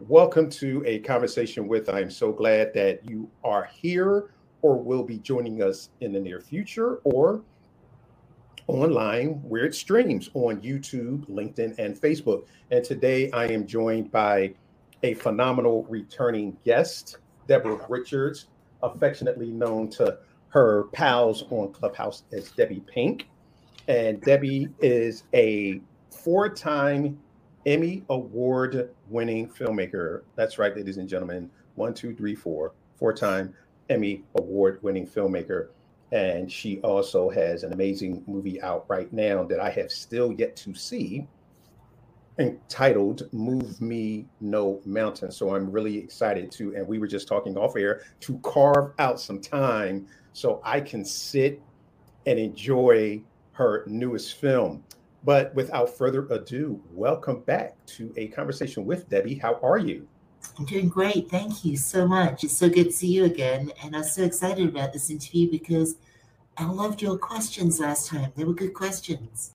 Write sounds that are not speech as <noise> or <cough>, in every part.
Welcome to a conversation with. I am so glad that you are here or will be joining us in the near future or online where it streams on YouTube, LinkedIn, and Facebook. And today I am joined by a phenomenal returning guest, Deborah Richards, affectionately known to her pals on Clubhouse as Debbie Pink. And Debbie is a four time Emmy Award winning filmmaker. That's right, ladies and gentlemen. One, two, three, four, four time Emmy Award winning filmmaker. And she also has an amazing movie out right now that I have still yet to see entitled Move Me No Mountain. So I'm really excited to, and we were just talking off air, to carve out some time so I can sit and enjoy her newest film. But without further ado, welcome back to a conversation with Debbie. How are you? I'm doing great. Thank you so much. It's so good to see you again. And I'm so excited about this interview because I loved your questions last time. They were good questions.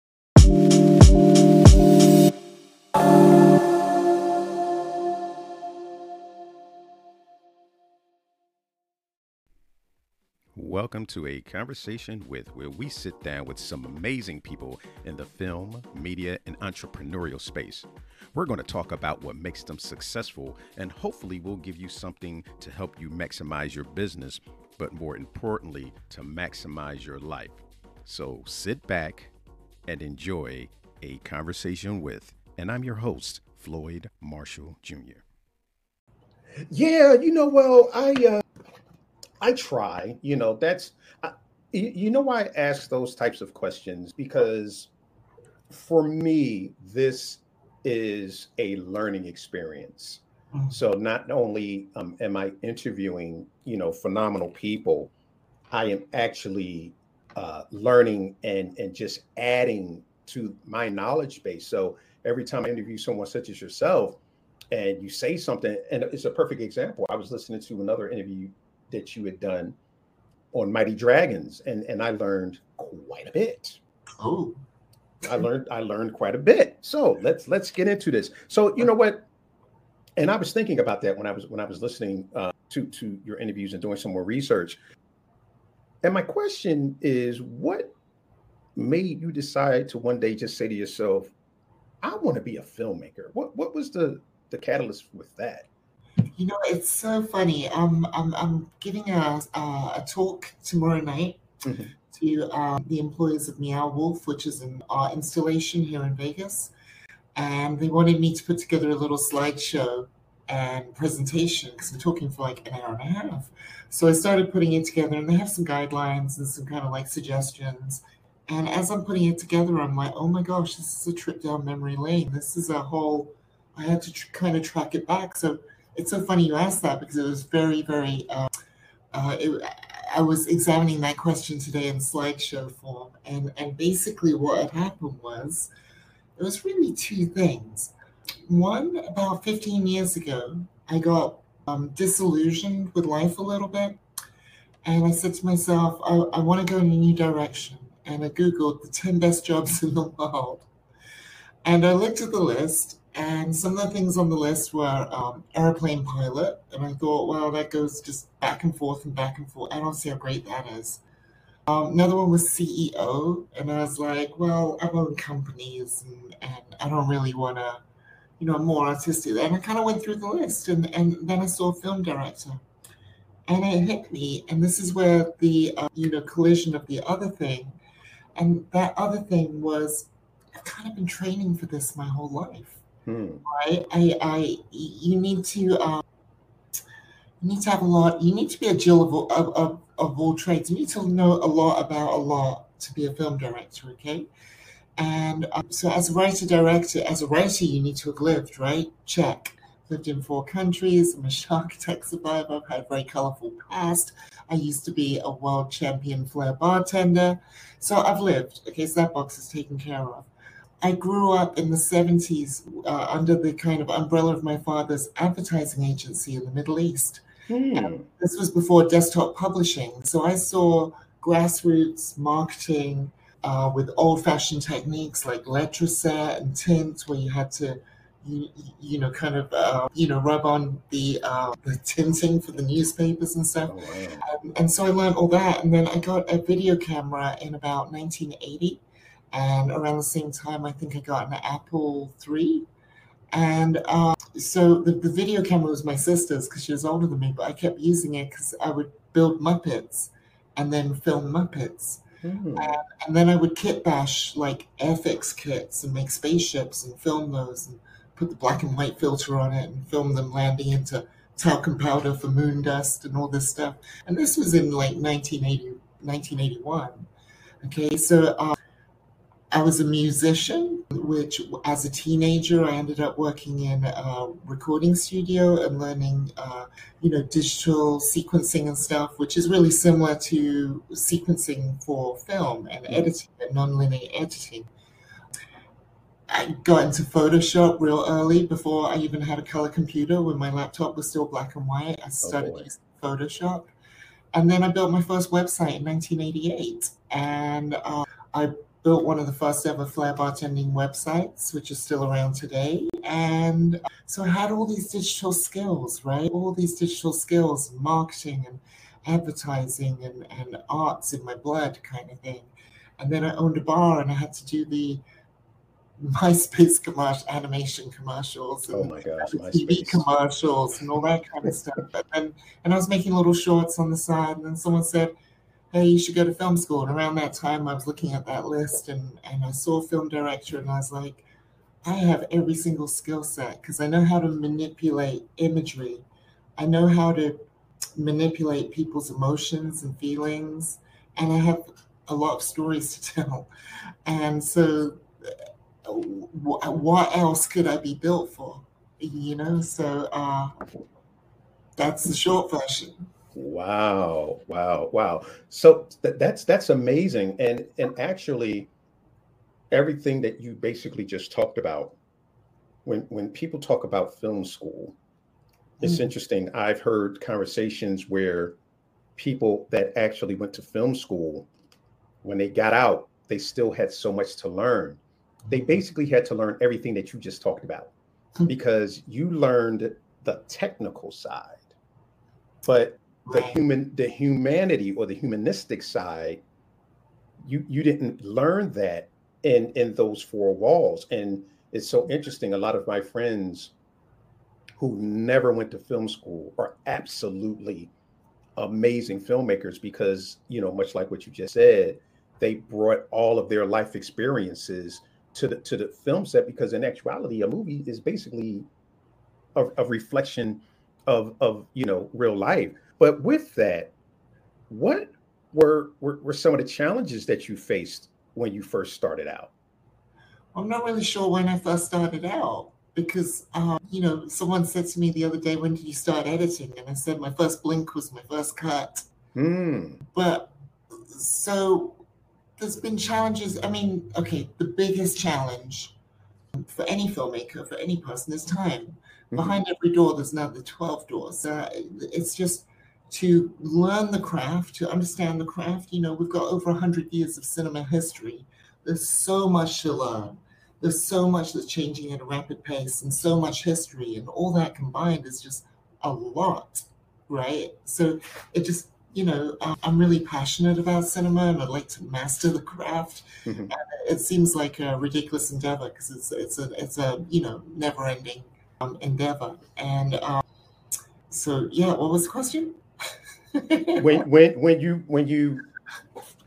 Welcome to a conversation with where we sit down with some amazing people in the film, media, and entrepreneurial space. We're going to talk about what makes them successful and hopefully we'll give you something to help you maximize your business, but more importantly, to maximize your life. So sit back and enjoy a conversation with, and I'm your host, Floyd Marshall Jr. Yeah, you know, well, I uh, I try. You know, that's I, you know why I ask those types of questions because for me, this is a learning experience. Mm-hmm. So not only um, am I interviewing, you know, phenomenal people, I am actually uh, learning and and just adding to my knowledge base. So every time I interview someone such as yourself, and you say something, and it's a perfect example. I was listening to another interview that you had done on Mighty Dragons, and and I learned quite a bit. Oh, I learned I learned quite a bit. So let's let's get into this. So you know what? And I was thinking about that when I was when I was listening uh, to to your interviews and doing some more research. And my question is, what made you decide to one day just say to yourself, "I want to be a filmmaker"? What what was the the catalyst with that? You know, it's so funny. Um, I'm, I'm giving a, a talk tomorrow night mm-hmm. to um, the employees of Meow Wolf, which is an art installation here in Vegas. And they wanted me to put together a little slideshow and presentation because I'm talking for like an hour and a half. So I started putting it together, and they have some guidelines and some kind of like suggestions. And as I'm putting it together, I'm like, oh my gosh, this is a trip down memory lane. This is a whole, I had to tr- kind of track it back. So it's so funny you asked that because it was very, very. Uh, uh, it, I was examining that question today in slideshow form, and and basically what had happened was, it was really two things. One, about 15 years ago, I got um, disillusioned with life a little bit, and I said to myself, I, I want to go in a new direction. And I googled the 10 best jobs <laughs> in the world, and I looked at the list, and some of the things on the list were um, airplane pilot. And I thought, well, that goes just back and forth and back and forth. I don't see how great that is. Um, another one was CEO. And I was like, well, I own companies and, and I don't really want to, you know, more artistic. And I kind of went through the list. And, and then I saw film director. And it hit me. And this is where the, uh, you know, collision of the other thing. And that other thing was I've kind of been training for this my whole life Hmm. Right? I, I, you need to, um, you need to have a lot. You need to be a Jill of, of, of, of all trades. You need to know a lot about a lot to be a film director. Okay. And um, so, as a writer director, as a writer, you need to have lived, right? Check. Lived in four countries. I'm a shark <laughs> attack survivor. I've had a very colorful past. I used to be a world champion flair bartender. So I've lived. Okay, so that box is taken care of. I grew up in the 70s uh, under the kind of umbrella of my father's advertising agency in the Middle East. Hmm. This was before desktop publishing. So I saw grassroots marketing uh, with old fashioned techniques like letraset and tint, where you had to you, you know, kind of, uh, you know, rub on the, uh, the tinting for the newspapers and stuff. Oh, wow. um, and so I learned all that. And then I got a video camera in about 1980. And around the same time, I think I got an Apple III. And uh, so the, the video camera was my sister's because she was older than me, but I kept using it because I would build Muppets and then film Muppets. Mm. And, and, then I would kit bash like Airfix kits and make spaceships and film those and put the black and white filter on it and film them landing into talcum powder for moon dust and all this stuff. And this was in like 1980, 1981. Okay, so uh, I was a musician, which as a teenager, I ended up working in a recording studio and learning, uh, you know, digital sequencing and stuff, which is really similar to sequencing for film and editing and nonlinear editing. I got into Photoshop real early before I even had a color computer. When my laptop was still black and white, I oh, started oh using Photoshop. And then I built my first website in 1988. And uh, I built one of the first ever flair bartending websites, which is still around today. And uh, so I had all these digital skills, right? All these digital skills, marketing and advertising and, and arts in my blood kind of thing. And then I owned a bar and I had to do the MySpace commercial, animation commercials, and oh my gosh, TV commercials, and all that kind of stuff. And then, and I was making little shorts on the side, and then someone said, hey, you should go to film school. And around that time, I was looking at that list and, and I saw film director and I was like, I have every single skill set because I know how to manipulate imagery. I know how to manipulate people's emotions and feelings. And I have a lot of stories to <laughs> tell. And so, uh, what else could I be built for? You know, so uh, that's the short version. Wow, wow, wow. So th- that's that's amazing. And and actually everything that you basically just talked about when when people talk about film school, it's mm. interesting. I've heard conversations where people that actually went to film school when they got out, they still had so much to learn. They mm-hmm. basically had to learn everything that you just talked about hmm. because you learned the technical side. But the human the humanity or the humanistic side you you didn't learn that in in those four walls. And it's so interesting a lot of my friends who never went to film school are absolutely amazing filmmakers because you know much like what you just said they brought all of their life experiences to the to the film set because in actuality a movie is basically a, a reflection of of you know real life but with that, what were, were, were some of the challenges that you faced when you first started out? I'm not really sure when I first started out because, um, you know, someone said to me the other day, when did you start editing? And I said, my first blink was my first cut. Mm. But so there's been challenges. I mean, okay, the biggest challenge for any filmmaker, for any person, is time. Mm-hmm. Behind every door, there's another 12 doors. Uh, it's just to learn the craft, to understand the craft. You know, we've got over 100 years of cinema history. There's so much to learn. There's so much that's changing at a rapid pace and so much history, and all that combined is just a lot, right? So it just, you know, I'm really passionate about cinema and I'd like to master the craft. Mm-hmm. it seems like a ridiculous endeavor because it's it's a it's a you know never ending um, endeavor. And um, so yeah, what was the question? When when when you when you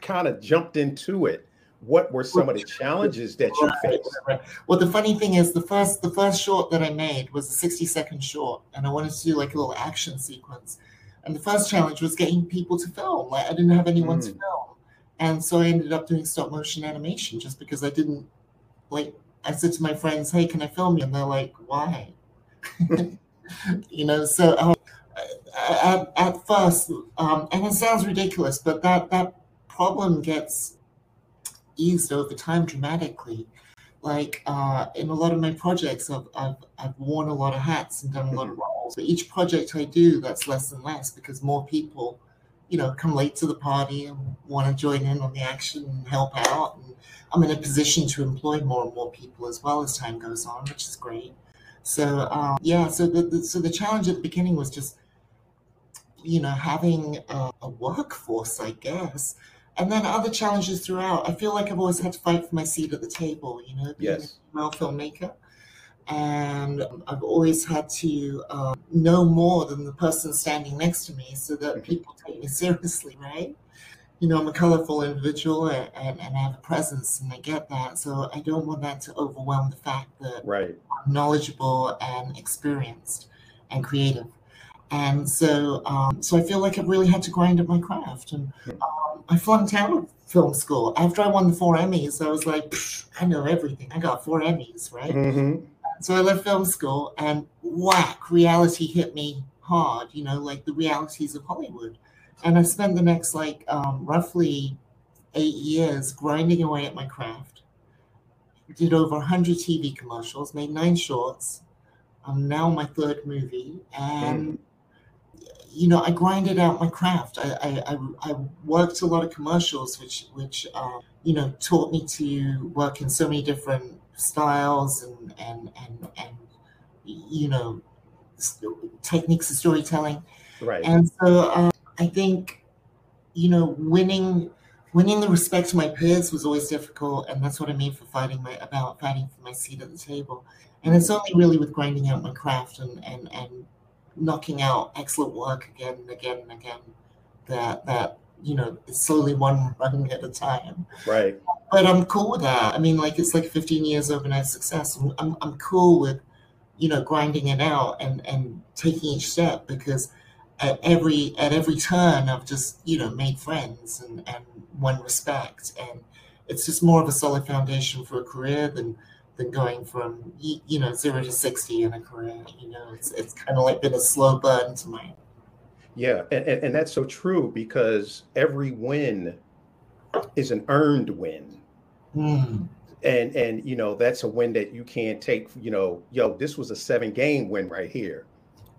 kind of jumped into it, what were some of the challenges that you faced? Well, the funny thing is, the first the first short that I made was a sixty second short, and I wanted to do like a little action sequence. And the first challenge was getting people to film. Like I didn't have anyone mm. to hmm. film, and so I ended up doing stop motion animation just because I didn't like. I said to my friends, "Hey, can I film you?" And they're like, "Why?" <laughs> you know. So um, at, at first, um, and it sounds ridiculous, but that, that problem gets eased over time dramatically. Like uh, in a lot of my projects, I've, I've, I've worn a lot of hats and done a lot of roles. But each project I do, that's less and less because more people, you know, come late to the party and want to join in on the action and help out. And I'm in a position to employ more and more people as well as time goes on, which is great. So um, yeah, so the, the, so the challenge at the beginning was just you know having a, a workforce, I guess, and then other challenges throughout. I feel like I've always had to fight for my seat at the table. You know, being Yes. a female filmmaker, and I've always had to um, know more than the person standing next to me, so that Mhm. people take me <laughs> seriously, right? You know, I'm a colorful individual and, and, and I have a presence, and I get that. So I don't want that to overwhelm the fact that Right. I'm knowledgeable and experienced and creative. And so, um, so I feel like I've really had to grind up my craft. And um, I flunked out of film school after I won the four Emmys. I was like, I know everything. I got four Emmys, right? hmm So I left film school, and whack, reality hit me hard. You know, like the realities of Hollywood. And I spent the next like um, roughly eight years grinding away at my craft. Did over 100 TV commercials, made nine shorts. I'm now on my third movie, and you know, I grinded out my craft. I, I, I, I worked a lot of commercials, which, which, um, you know, taught me to work in so many different styles and, and, and, and, you know, techniques of storytelling. Right. And so uh, I think, you know, winning, winning the respect of my peers was always difficult. And that's what I mean for fighting my, about fighting for my seat at the table. And it's only really with grinding out my craft and, and, and knocking out excellent work again and again and again that that you know it's slowly one <laughs> running at a time. Right. but i'm cool with that. I mean like it's like 15 years overnight success. I'm, I'm, I'm cool with you know grinding it out and and taking each step because at every at every turn i've just you know made friends and and won respect. And it's just more of a solid foundation for a career than than going from you know zero to 60 in a career you know it's it's kind of like been a slow burn to my Yeah, and, and, and that's so true because every win is an earned win. Hmm. And and you know, that's a win that you can't take, you know, yo, this was a seven game win right here.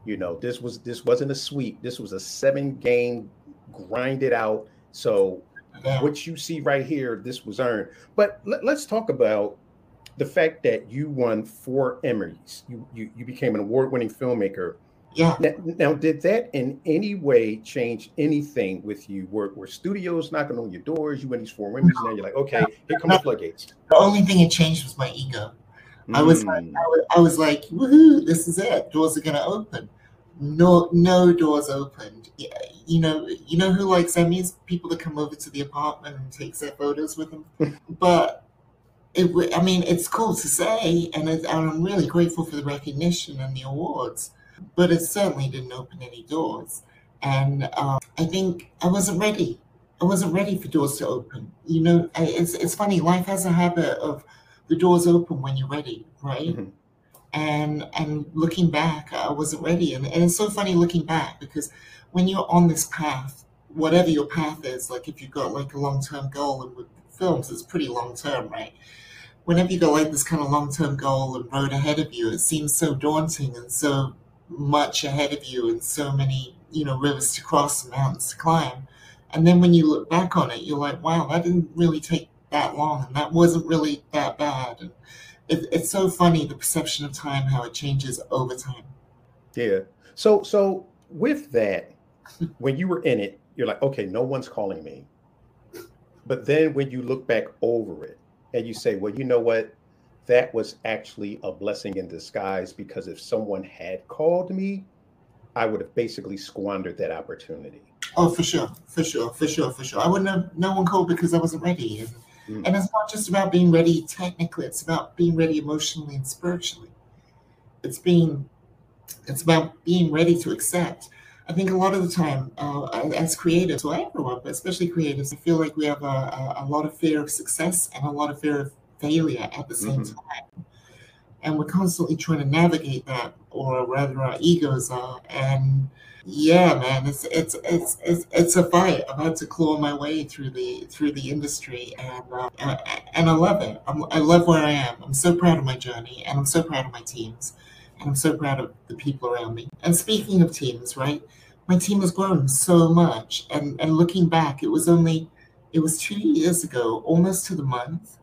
You know, this was this wasn't a sweep. This was a seven game grinded out. So yeah. what you see right here, this was earned. But let, us talk about the fact that you won four Emmys. You you, you became an award-winning filmmaker. yeah Now, now, did that in any way change anything with you? Were, were studios knocking on your doors? You win these four Emmys, and you're like, okay, here come the floodgates. the only thing it changed was my ego I was like, Mm, I was, I was like, woohoo, this is it. Doors are gonna open. No, no doors opened. Yeah, You know, you know who likes Emmys? People that come over to the apartment and takes their photos with them. <laughs> but it, I mean, it's cool to say, and, it, and I'm really grateful for the recognition and the awards. But it certainly didn't open any doors, and um, I think I wasn't ready. I wasn't ready for doors to open. You know, I- it's it's funny. Life has a habit of the doors open when you're ready, right? Mhm. And and looking back, I wasn't ready, and, and it's so funny looking back because when you're on this path, whatever your path is, like if you've got like a long term goal, and with films, it's pretty long term, right? Whenever you got like this kind of long term goal and road ahead of you, it seems so daunting and so much ahead of you, and so many you know rivers to cross and mountains to climb. And then when you look back on it, you're like, wow, that didn't really take that long, and that wasn't really that bad. And it, it's so funny the perception of time, how it changes over time. Yeah. So so with that, when you were in it, you're like, okay, no one's calling me. But then when you look back over it and you say, well, you know what? That was actually a blessing in disguise because if someone had called me, I would have basically squandered that opportunity. Oh, for sure, for sure, for sure, for sure. I wouldn't have no one called because I wasn't ready. And, Mm. and it's not just about being ready technically, it's about being ready emotionally and spiritually. It's being it's about being ready to accept. I think a lot of the time, uh, as creatives, well, everyone, but especially creatives, I feel like we have a, a, a lot of fear of success and a lot of fear of failure at the same Mhm. time. And we're constantly trying to navigate that, or rather, our egos are. And yeah, man, it's it's it's it's, it's a fight. I've had to claw my way through the through the industry, and uh, and, and I love it. I'm, I love where I am. I'm so proud of my journey, and I'm so proud of my teams, I'm so proud of the people around me. And speaking of teams, right, my team has grown so much. And and looking back, it was only it was two years ago, almost to the month,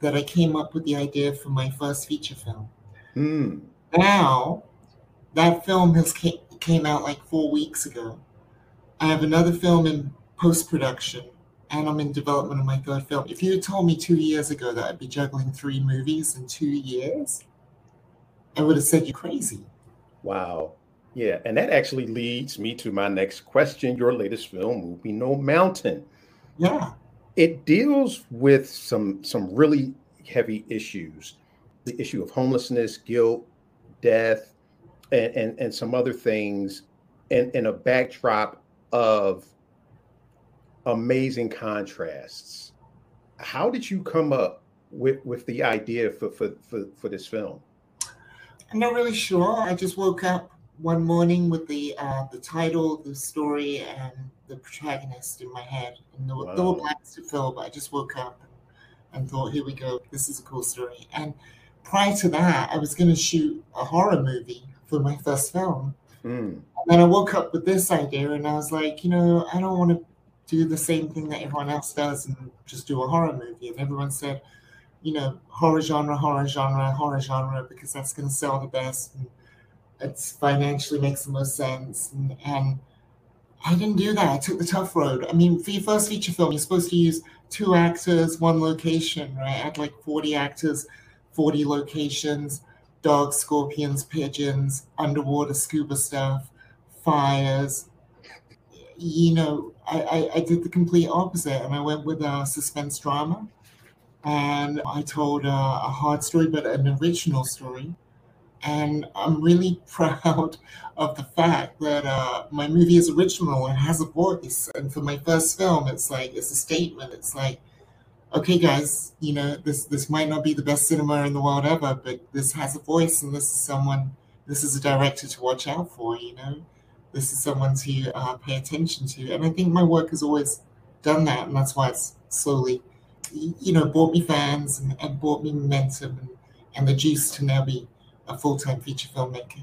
that I came up with the idea for my first feature film. Mm. Now, that film has came, came out like four weeks ago. I have another film in post production, and I'm in development of my third film. If you had told me two years ago that I'd be juggling three movies in two years, I would have said you're crazy. Wow. Yeah, and that actually leads me to my next question. Your latest film, Move Me No Mountain. Yeah. It deals with some some really heavy issues. The issue of homelessness, guilt, death, and and, and some other things in, in a backdrop of amazing contrasts. How did you come up with, with the idea for, for, for, for this film? I'm not really sure. I just woke up one morning with the uh, the title, the story, and the protagonist in my head. And the, wow. the plans to film, but I just woke up and, and thought, here we go. This is a cool story. And prior to that, I was going to shoot a horror movie for my first film. Mm. And then I woke up with this idea, and I was like, you know, I don't want to do the same thing that everyone else does and just do a horror movie. And everyone said, you know, horror genre, horror genre, horror genre, because that's going to sell the best. And it's financially makes the most sense. And, and I didn't do that. I took the tough road. I mean, for your first feature film, you're supposed to use two actors, one location, right? I had like 40 actors, 40 locations, dogs, scorpions, pigeons, underwater scuba stuff, fires. You know, I, I, I did the complete opposite and I went with a suspense drama. And I told a, a hard story, but an original story and I'm really <laughs> proud of the fact that uh, my movie is original and has a voice. And for my first film, it's like it's a statement. It's like, okay, guys, you know, this this might not be the best cinema in the world ever, but this has a voice, and this is someone. This is a director to watch out for. You know, this is someone to uh, pay attention to. And I think my work has always done that, and that's why it's slowly, you know, brought me fans and, and brought me momentum and, and the juice to now be a full-time feature filmmaker.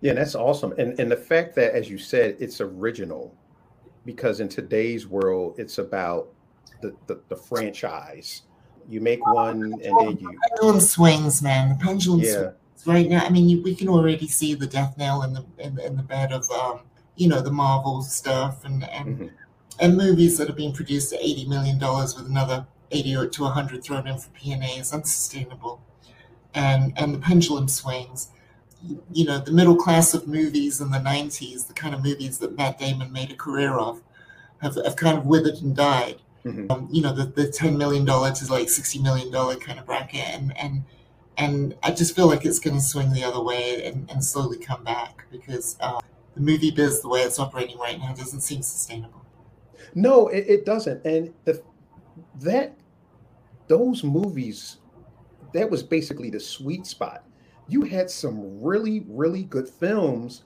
Yeah, that's awesome. And and the fact that as you said, it's original because in today's world it's about the, the, the franchise. You make one and then you the pendulum swings, man. The pendulum yeah. swings right now. I mean, you, we can already see the death knell in the in in the bed of um, you know the Marvel stuff and and mm-hmm. and movies that are being produced at eighty million dollars with another eighty to hundred thrown in for P and A is unsustainable and and the pendulum swings. You know, the middle class of movies in the '90s, the kind of movies that Matt Damon made a career of, have, have kind of withered and died. Mm-hmm. Um, you know, the, the ten million dollar to like sixty million dollar kind of bracket, and and and I just feel like it's going to swing the other way and, and slowly come back because uh, the movie biz, the way it's operating right now, doesn't seem sustainable. No, it, it doesn't, and the that those movies that was basically the sweet spot. You had some really, really good films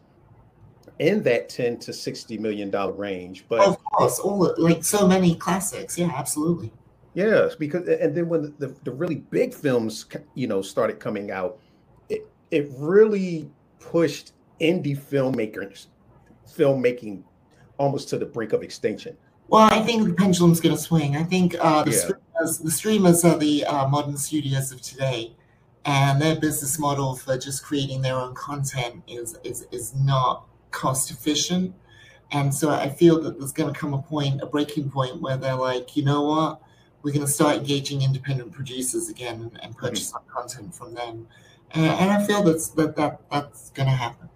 in that 10 to 60 million dollar range. But of course, all like so many classics. Yeah, absolutely. Yes, because and then when the, the, the really big films you know started coming out, it it really pushed indie filmmakers filmmaking almost to the brink of extinction. Well, I think the pendulum's going to swing. I think uh, the, yeah. streamers, the streamers are the uh, modern studios of today, and their business model for just creating their own content is is, is not cost efficient. And so I feel that there's going to come a point, a breaking point, where they're like, you know what, we're going to start engaging independent producers again and, and purchase mm-hmm. content from them. And, and, I feel that's that, that that's going to happen.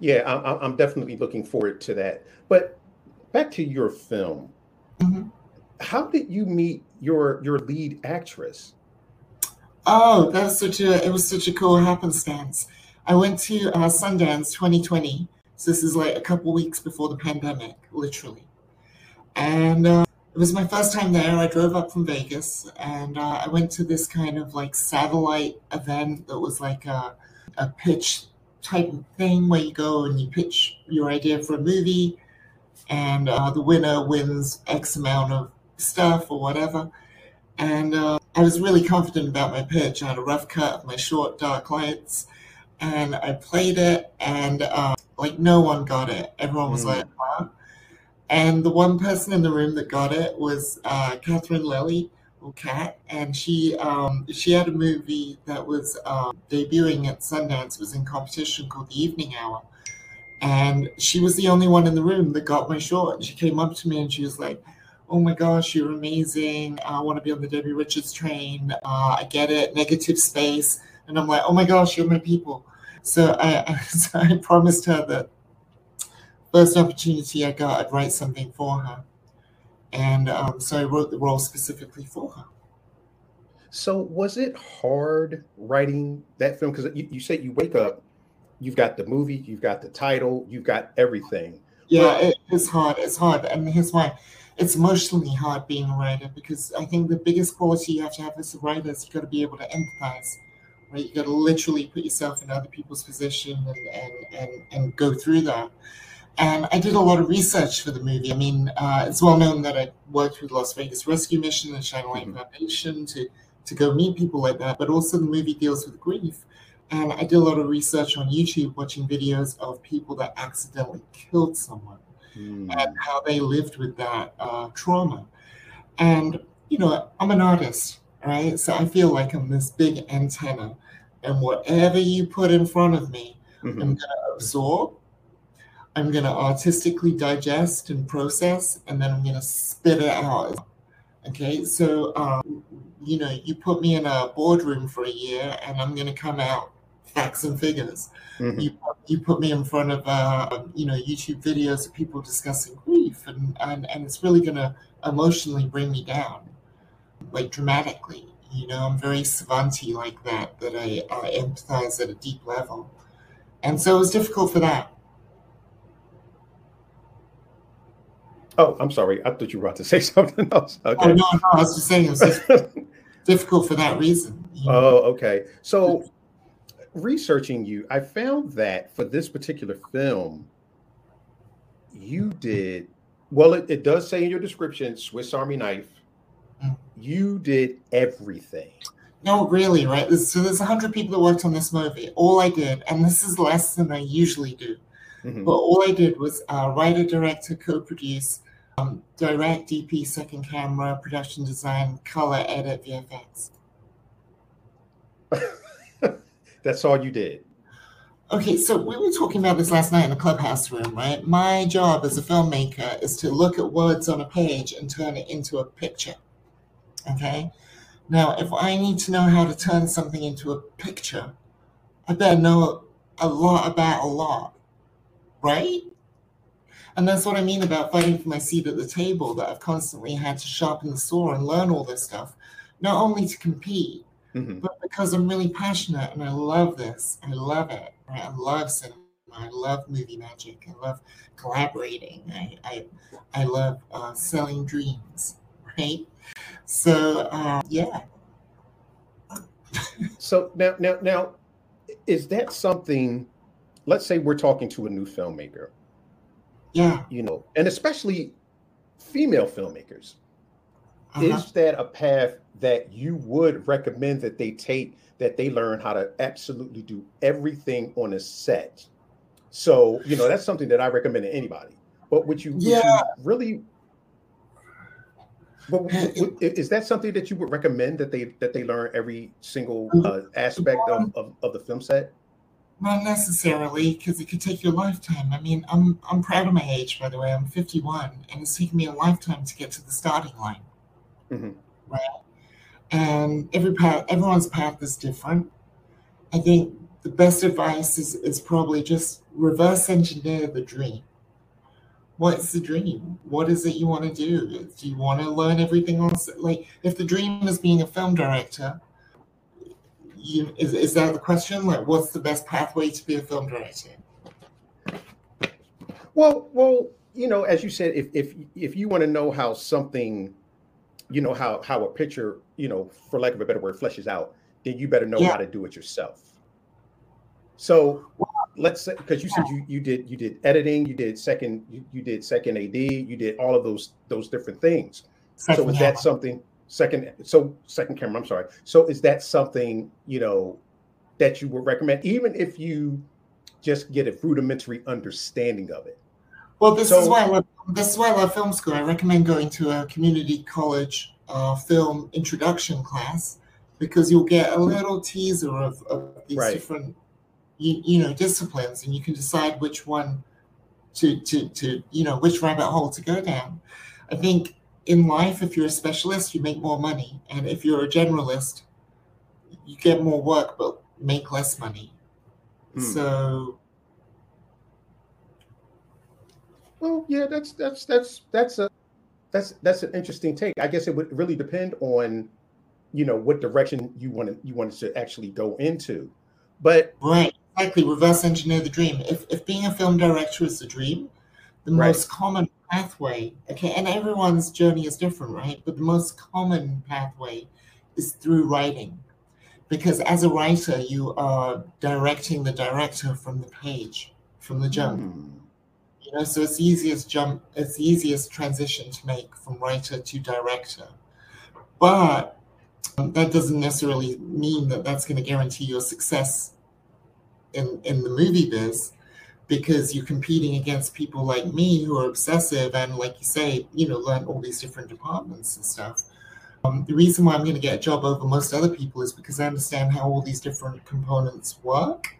Yeah, I, I'm definitely looking forward to that. But back to your film. Mm-hmm. How did you meet your your lead actress? Oh, that's such a it was such a cool happenstance. I went to uh, Sundance 2020. So this is like a couple weeks before the pandemic, literally. And uh, it was my first time there. I drove up from Vegas and uh, I went to this kind of like satellite event that was like a, a pitch type of thing where you go and you pitch your idea for a movie and uh, the winner wins X amount of stuff or whatever. And uh, I was really confident about my pitch. I had a rough cut of my short, dark lights, and I played it, and uh, like no one got it. Everyone was mm. like, huh? And the one person in the room that got it was uh, Catherine Lilly, or cat, and she um, she had a movie that was um, debuting at Sundance. It was in competition called The Evening Hour, and she was the only one in the room that got my short. And she came up to me and she was like, "Oh my gosh, you're amazing! I want to be on the Debbie Richards train. Uh, I get it. Negative space." And I'm like, "Oh my gosh, you're my people." So I, <laughs> so I promised her that first opportunity I got, I'd write something for her. And um, so I wrote the role specifically for her. So was it hard writing that film? Because you, you said you wake up, you've got the movie, you've got the title, you've got everything. Yeah, it is hard. It's hard. And here's why. It's emotionally hard being a writer because I think the biggest quality you have to have as a writer is you've got to be able to empathize. Right? You've got to literally put yourself in other people's position and, and, and, and go through that. And I did a lot of research for the movie. I mean, uh, it's well known that I worked with Las Vegas Rescue Mission and Shine Light mm-hmm. Foundation to, to go meet people like that, but also the movie deals with grief. And I did a lot of research on YouTube, watching videos of people that accidentally killed someone mm. and how they lived with that uh, trauma. And, you know, I'm an artist, right? So I feel like I'm this big antenna, and whatever you put in front of me, mm-hmm. I'm going to absorb I'm going to artistically digest and process, and then I'm going to spit it out. Okay, so um, you know, you put me in a boardroom for a year, and I'm going to come out facts and figures. Mm-hmm. You you put me in front of uh, you know YouTube videos of people discussing grief, and and, and it's really going to emotionally bring me down, like dramatically. You know, I'm very savanty like that, that I, I empathize at a deep level. And so it was difficult for that. Oh, I'm sorry. I thought you were about to <laughs> say something else. Okay. Oh, no, no. I was just saying it's just <laughs> difficult for that reason. You know? Oh, okay. So, researching you, I found that for this particular film, you did well. It, it does say in your description, Swiss Army knife. You did everything. No, really, right? So there's a hundred people that worked on this movie. All I did, and this is less than I usually do, mm-hmm. but all I did was uh, writer, director, co-produce, um, direct, DP, second camera, production design, color, edit, VFX. <laughs> That's all you did. Okay, so we were talking about this last night in the clubhouse room, right? My job as a filmmaker is to look at words on a page and turn it into a picture. Okay? Now, if I need to know how to turn something into a picture, I better know a lot about a lot, right? And that's what I mean about fighting for my seat at the table, that I've constantly had to sharpen the saw and learn all this stuff, not only to compete, mm-hmm. but because I'm really passionate and I love this. I love it. Right? I love cinema. I love movie magic. I love collaborating. I, I, I love uh, selling dreams, right? So, uh, yeah. so now, now, now, is that something? Let's say we're talking to a new filmmaker yeah. You know, and especially female filmmakers. Uh-huh. Is that a path that you would recommend that they take, that they learn how to absolutely do everything on a set? So, you know, that's something that I recommend to anybody. But would you, yeah. Would you really but is that something that you would recommend that they that they learn every single mm-hmm. uh, aspect of, of, of the film set? Not necessarily, because it could take your lifetime. I mean, I'm I'm proud of my age, by the way. I'm 51, and it's taken me a lifetime to get to the starting line. Mm-hmm. Right, and every path, everyone's path is different. I think the best advice is is probably just reverse engineer the dream. What's the dream? What is it you want to do? Do you want to learn everything else? Like, if the dream is being a film director, you, is, is that the question? Like, what's the best pathway to be a film director? Well, well, you know, as you said, if if if you want to know how something, you know, how how a picture, you know, for lack of a better word, fleshes out, then you better know yeah. how to do it yourself. So let's say because you said you you did you did editing, you did second you, you did second AD, you did all of those those different things. Second, so is that something? second so second camera i'm sorry so is that something you know that you would recommend even if you just get a rudimentary understanding of it well this so, is why I love, this is why i love film school i recommend going to a community college uh, film introduction class because you'll get a little teaser of, of these right. different you, you know disciplines and you can decide which one to to to you know which rabbit hole to go down i think in life if you're a specialist you make more money and if you're a generalist you get more work but make less money hmm. so well yeah that's that's that's that's a that's that's an interesting take. I guess it would really depend on you know what direction you want to you wanted to actually go into. But right exactly reverse engineer the dream. If, if being a film director is the dream the right. most common pathway okay and everyone's journey is different right? But the most common pathway is through writing. Because as a writer you are directing the director from the page from the jump. Mm. You know so it's the easiest jump it's easiest transition to make from writer to director. But that doesn't necessarily mean that that's going to guarantee your success in in the movie biz because you're competing against people like me who are obsessive and like you say you know learn all these different departments and stuff. Um, the reason why i'm going to get a job over most other people is because i understand how all these different components work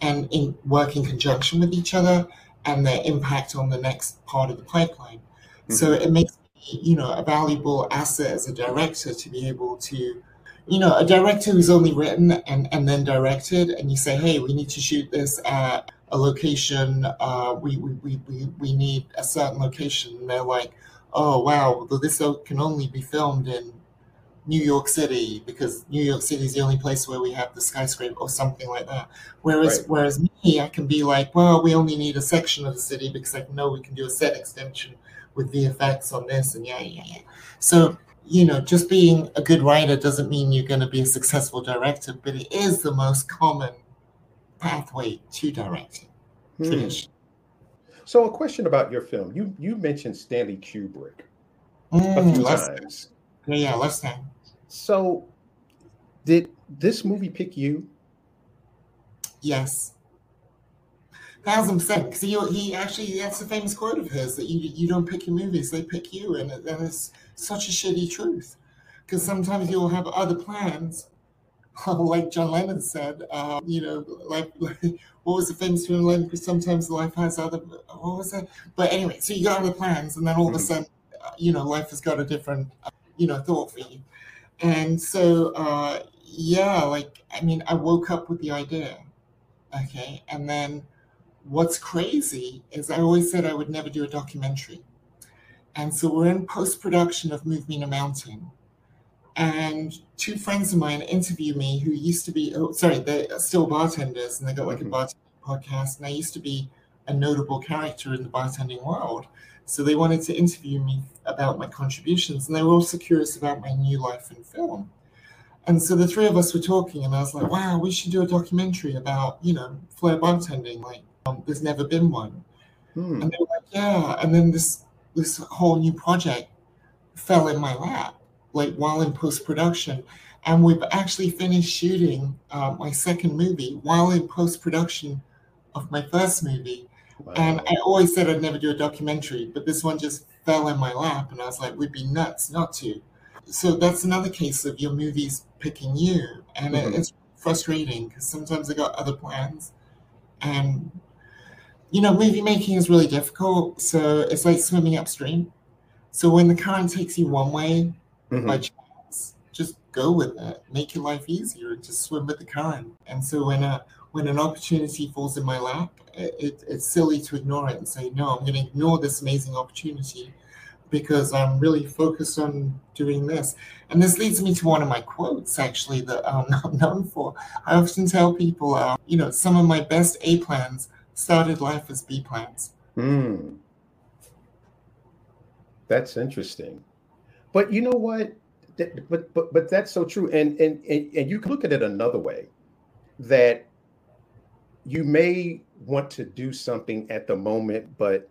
and in work in conjunction with each other and their impact on the next part of the pipeline mm-hmm. so it makes you know, a valuable asset as a director to be able to, you know, a director who's only written and, and then directed, and you say, hey, we need to shoot this at a location, uh, we, we, we, we, we need a certain location. And they're like, oh, wow, this can only be filmed in New York City because New York City is the only place where we have the skyscraper or something like that. Whereas, right. whereas me, I can be like, well, we only need a section of the city because I know we can do a set extension with VFX on this and yeah, yeah, yeah. So, you know, just being a good writer doesn't mean you're going to be a successful director, but it is the most common pathway to directing. Hmm. So, a question about your film. You you mentioned Stanley Kubrick mm, a few times. Yeah, yeah, last time. So, did this movie pick you? Yes thousand percent. Because he, he actually, that's a famous quote of his that you you don't pick your movies, they pick you. And, and it's such a shitty truth. Because sometimes you'll have other plans, <laughs> like John Lennon said, uh, you know, like, like, <laughs> what was the famous John Lennon? Because sometimes life has other, what was that? But anyway, so you got other plans, and then all of a mm-hmm. sudden, uh, you know, life has got a different, uh, you know, thought for you. And so, uh, yeah, like, I mean, I woke up with the idea, okay, and then what's crazy is I always said I would never do a documentary. And so we're in post production of Move Me No Mountain. And two friends of mine interview me who used to be, oh, sorry, they're still bartenders and they got like a mm-hmm. bartending podcast. And I used to be a notable character in the bartending world. So they wanted to interview me about my contributions. And they were also curious about my new life in film. And so the three of us were talking, and I was like, wow, we should do a documentary about, you know, flair bartending. Like, um, there's never been one. Hmm. And they were like, yeah. And then this this whole new project fell in my lap, like while in post production. And we've actually finished shooting uh, my second movie while in post production of my first movie. Wow. And I always said I'd never do a documentary, but this one just fell in my lap, and I was like, we'd be nuts not to. So that's another case of your movies picking you, and mm-hmm. it's frustrating because sometimes I got other plans, and you know, movie making is really difficult. So it's like swimming upstream. So when the current takes you one way mm-hmm. by chance, just go with it. Make your life easier. Just swim with the current. And so when a when an opportunity falls in my lap, it, it's silly to ignore it and say, no, I'm going to ignore this amazing opportunity because I'm really focused on doing this. And this leads me to one of my quotes, actually, that I'm <laughs> not known for. I often tell people, uh, you know, some of my best A plans started life as B plans. Hmm. That's interesting. But you know what? But but but that's so true. And and and, and you can look at it another way that you may want to do something at the moment, but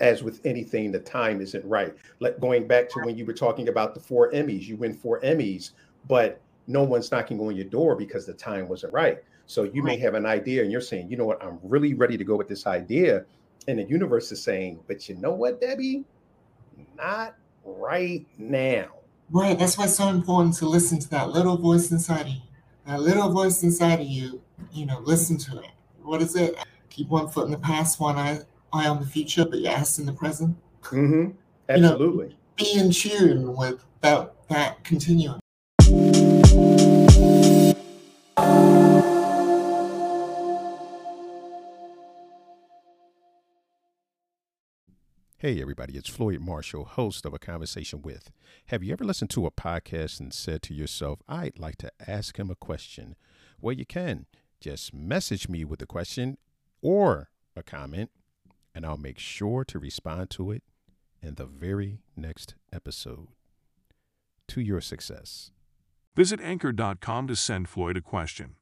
as with anything, the time isn't right. Like going back to when you were talking about the four Emmys, you win four Emmys, but no one's knocking on your door because the time wasn't right. So you may have an idea and you're saying, you know what, I'm really ready to go with this idea. And the universe is saying, but you know what, Debbie? Not right now. Right. That's why it's so important to listen to that little voice inside of you. That little voice inside of you, you know, listen to it. What is it? Keep one foot in the past, one eye, eye on the future, but your ass in the present. Mm-hmm. Absolutely. You know, be in tune with that, that continuum. Hey, everybody, it's Floyd Marshall, host of A Conversation With. Have you ever listened to a podcast and said to yourself, I'd like to ask him a question? Well, you can. Just message me with a question or a comment, and I'll make sure to respond to it in the very next episode. To your success. Visit anchor.com to send Floyd a question.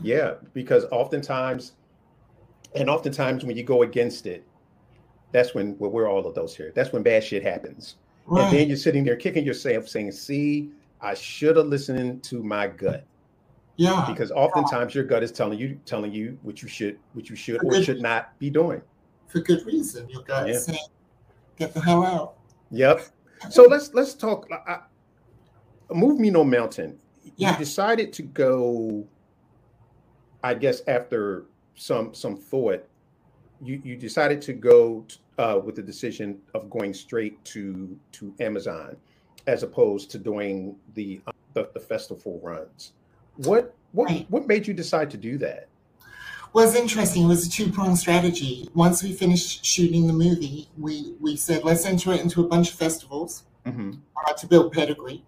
Yeah, because oftentimes, and oftentimes when you go against it, that's when well, we're all adults here. That's when bad shit happens. Right. And then you're sitting there kicking yourself, saying, "See, I should have listened to my gut." Yeah. Because oftentimes your gut is telling you telling you what you should what you should or should not be doing. For good reason. Your gut yeah. saying, "Get the hell out." Yep. So let's let's talk. I, move me no mountain. Yeah. You decided to go I guess after some some thought, you you decided to go uh, with the decision of going straight to to Amazon, as opposed to doing the uh, the, the festival runs. What what right. what made you decide to do that? Well, it's interesting. It was a two pronged strategy. Once we finished shooting the movie, we we said let's enter it into a bunch of festivals mm-hmm. uh, to build pedigree,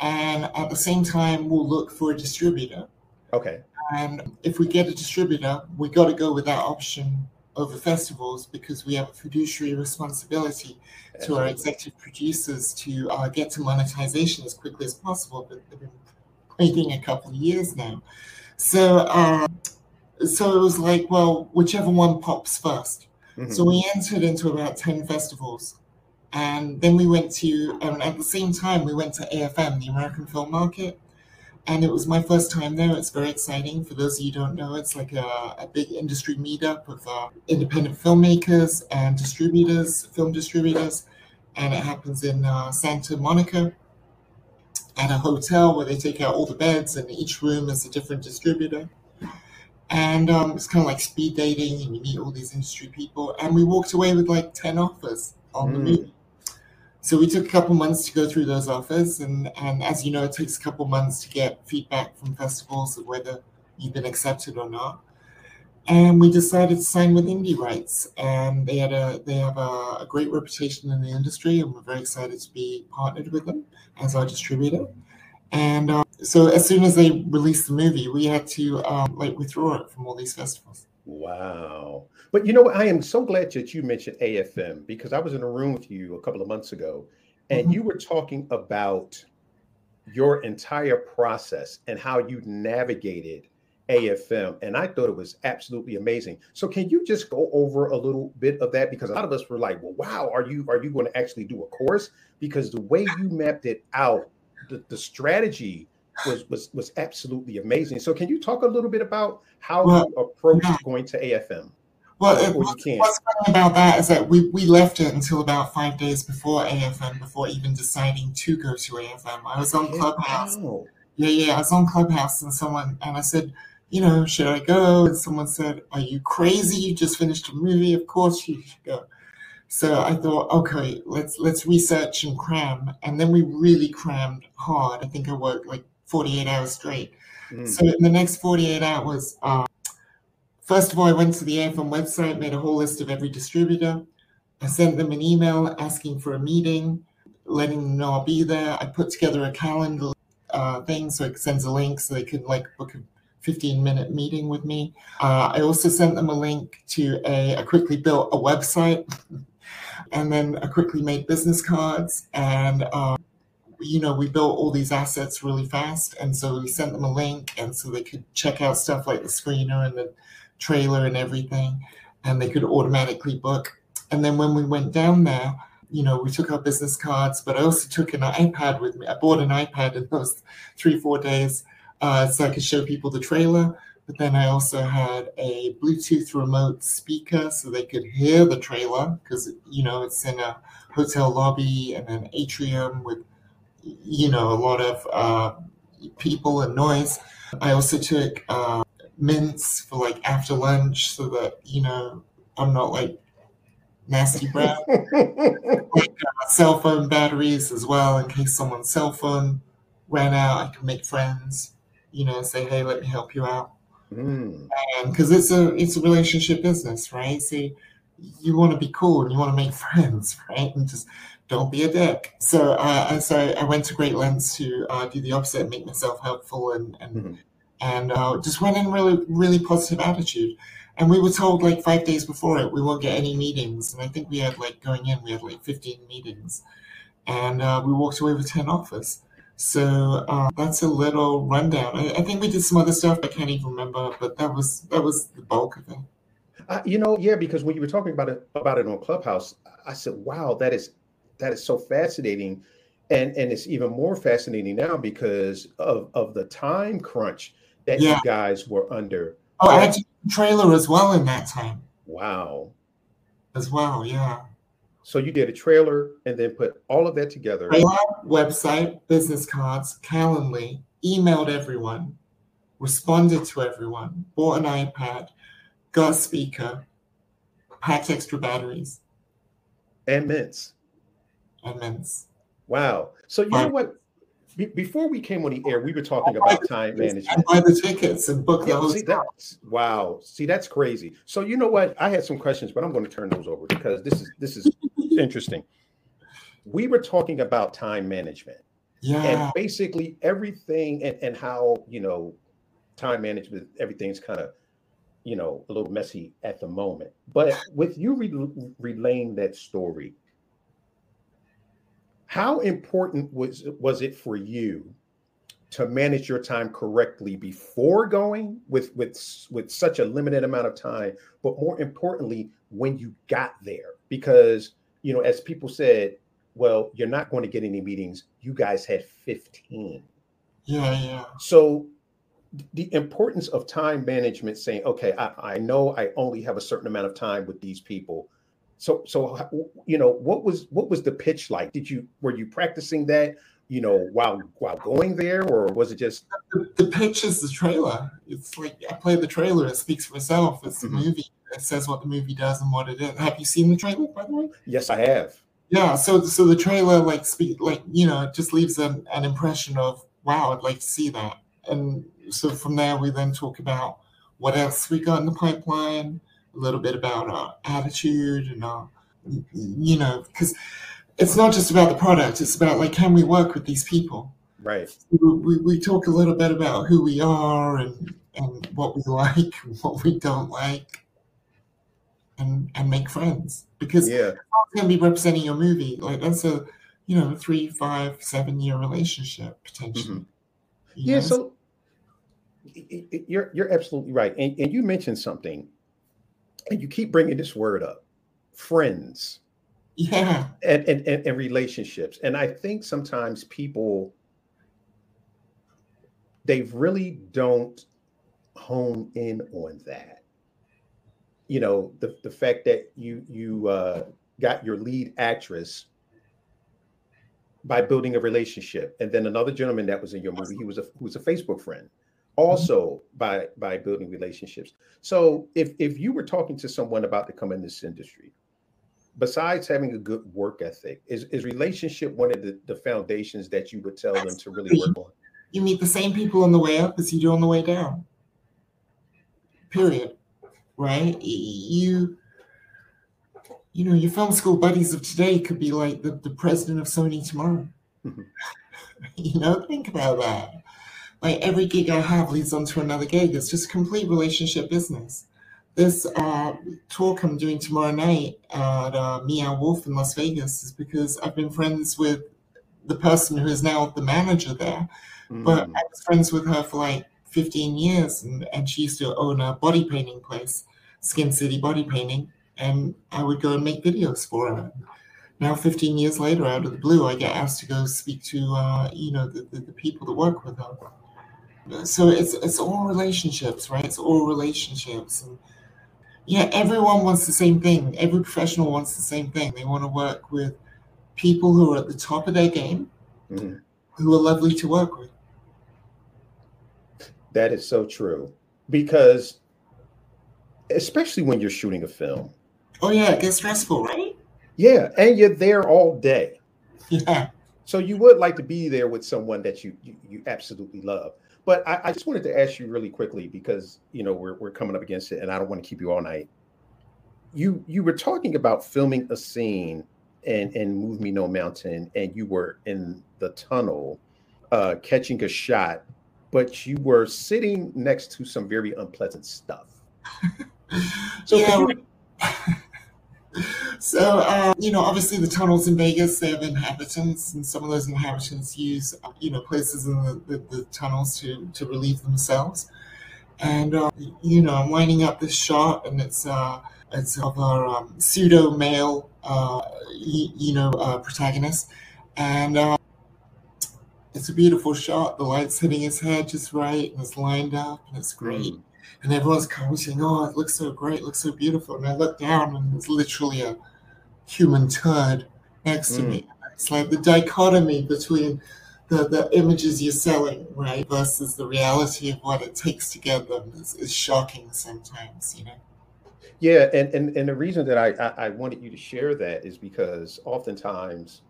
and at the same time we'll look for a distributor. Okay. And if we get a distributor, we got to go with that option over festivals because we have a fiduciary responsibility to our executive producers to uh, get to monetization as quickly as possible. But they've been waiting a couple of years now. So, uh, so it was like, well, whichever one pops 1st mm-hmm. So we entered into about 10 festivals. And then we went to, and at the same time, we went to AFM, the American Film Market and it was my first time there. It's very exciting. For those of you who don't know, it's like a, a big industry meetup of uh, independent filmmakers and distributors, film distributors, and it happens in uh, Santa Monica at a hotel where they take out all the beds, and each room is a different distributor. And um, it's kind of like speed dating, and you meet all these industry people. And we walked away with like ten offers on mm. the movie. So we took a couple months to go through those offers, and and as you know, it takes a couple months to get feedback from festivals of whether you've been accepted or not. And we decided to sign with Indie Rights, and they had a they have a, a great reputation in the industry, and we're very excited to be partnered with them as our distributor. And uh, so as soon as they released the movie, we had to um, like withdraw it from all these festivals. Wow. But you know what? I am so glad that you mentioned AFM because I was in a room with you a couple of months ago and mm-hmm. you were talking about your entire process and how you navigated AFM. And I thought it was absolutely amazing. So can you just go over a little bit of that? Because a lot of us were like, well, wow, are you are you going to actually do a course? Because the way you mapped it out, the, the strategy was was was absolutely amazing. So can you talk a little bit about how well, you approached yeah. going to AFM? Well, it, what's funny about that is that we, we left it until about five days before AFM, before even deciding to go to AFM. I was on Clubhouse. Wow. Yeah, yeah, I was on Clubhouse, and someone and I said, you know, should I go? And someone said, Are you crazy? You just finished a movie. Of course you should go. So I thought, okay, let's let's research and cram. And then we really crammed hard. I think I worked like 48 hours straight. Mm. So in the next 48 hours, uh, first of all, I went to the AFM website, made a whole list of every distributor. I sent them an email asking for a meeting, letting them know I'll be there. I put together a calendar uh, thing so it sends a link so they could like book a 15 minute meeting with me. Uh, I also sent them a link to a, I quickly built a website <laughs> and then I quickly made business cards and um, you know, we built all these assets really fast. And so we sent them a link and so they could check out stuff like the screener and the trailer and everything. And they could automatically book. And then when we went down there, you know, we took our business cards, but I also took an iPad with me. I bought an iPad in those three, four days uh, so I could show people the trailer, But then I also had a Bluetooth remote speaker so they could hear the trailer because, you know, it's in a hotel lobby and an atrium with, you know, a lot of uh, people and noise. I also took uh, mints for like after lunch so that, you know, I'm not like nasty breath. <laughs> like uh, cell phone batteries as well in case someone's cell phone ran out. I can make friends, you know, say, hey, let me help you out. Mm. And because it's a it's a relationship business, right? So you want to be cool and you want to make <laughs> friends, right? And just don't be a dick. So, uh, so I went to great lengths to uh, do the opposite, and make myself helpful, and and Mhm. and uh, just went in really really positive attitude. And we were told like five days before it, we won't get any meetings. And I think we had like going in, we had like 15 meetings, and uh, we walked away with 10 offers. So uh, that's a little rundown. I, I think we did some other stuff I can't even remember, but that was that was the bulk of it. Uh, you know, yeah, because when you were talking about it about it on Clubhouse, I said, "Wow, that is that is so fascinating," and and it's even more fascinating now because of of the time crunch that Yeah. you guys were under. Oh, I had trailer as well in that time Wow. as well. Yeah, So you did a trailer and then put all of that together. trailer, website, business cards, Calendly, emailed everyone, responded to everyone, bought an iPad, got a speaker, packed extra batteries, and mints. Wow. So you know what? Be- before we came on the air, we were talking about time management. And buy the tickets and book the Yeah, see hotel. that's wow. See, that's crazy. So you know what? I had some questions, but I'm going to turn those over because this is this is <laughs> interesting. We were talking about time management Yeah, and basically everything and, and how you know time management, everything's kind of you know a little messy at the moment. But with you re- relaying that story, how important was was it for you to manage your time correctly before going with with with such a limited amount of time but more importantly when you got there? Because you know as people said well you're not going to get any meetings. You guys had 15 yeah, yeah. so the importance of time management saying okay I, I know i only have a certain amount of time with these people so so you know what was what was the pitch like did you were you practicing that you know while while going there or was it just The, the pitch is the trailer. It's like I play the trailer. It speaks for itself. It's the Mhm. movie. It says what the movie does and what it is. Have you seen the trailer, by the way? yes i have Yeah. So, so the trailer, like, speak, like you know, it just leaves an, an impression of wow, I'd like to see that. And so from there, we then talk about what else we got in the pipeline, a little bit about our attitude and uh, our, you know, because it's not just about the product. It's about like, can we work with these people? right we, we talk a little bit about who we are and and what we like and what we don't like and and make friends because yeah it's going to be representing your movie like that's a you know three five seven year relationship potentially mm-hmm. you yeah know? so you're you're absolutely right and, and you mentioned something and you keep bringing this word up friends yeah and, and, and, and relationships. And I think sometimes people they really don't hone in on that. You know, the, the fact that you you uh, got your lead actress by building a relationship, and then another gentleman that was in your movie, he was a who was a Facebook friend, also by by building relationships. So if if you were talking to someone about to come in this industry, besides having a good work ethic, is, is relationship one of the, the foundations that you would tell them to really work on? you meet the same people on the way up as you do on the way down. Period. Right? You you know your film school buddies of today could be like the, the president of sony tomorrow. Mhm. <laughs> you know think about that like every gig i have leads on to another gig it's just a complete relationship business this uh, talk i'm doing tomorrow night at uh, meow wolf in las vegas is because i've been friends with the person who is now the manager there but Mm, I was friends with her for like 15 years, and, and she used to own a body painting place, Skin City Body Painting, and I would go and make videos for her. Now, 15 years later, out of the blue, I get asked to go speak to, uh, you know, the, the, the people that work with her. So it's it's all relationships, right? It's all relationships, and yeah, everyone wants the same thing. Every professional wants the same thing. They want to work with people who are at the top of their game, mm-hmm. who are lovely to work with. That is so true because, especially when you're shooting a film. Oh yeah, it gets stressful, right? Yeah, and you're there all day. Yeah. So you would like to be there with someone that you you, you absolutely love. But I, I, just wanted to ask you really quickly because you know we're we're coming up against it, and I don't want to keep you all night. You you were talking about filming a scene and and Move Me No Mountain, and you were in the tunnel, uh, catching a shot, but you were sitting next to some very unpleasant stuff. <laughs> so yeah. So, uh, you know, obviously the tunnels in Vegas, they have inhabitants, and some of those inhabitants use, you know, places in the, the, the tunnels to, to relieve themselves. And, uh, you know, I'm lining up this shot, and it's, uh, it's of our um, pseudo male, uh, you, you, know, uh, protagonist. And uh, it's a beautiful shot. The light's hitting his head just right, and it's lined up, and it's great. Mm and everyone's commenting, "Oh, it looks so great, looks so beautiful." And I look down, and there's literally a human turd next mm. to me. It's like the dichotomy between the, the images you're selling, right, versus the reality of what it takes to get them is, is shocking sometimes, you know. Yeah, and, and and the reason that I, I I wanted you to share that is because oftentimes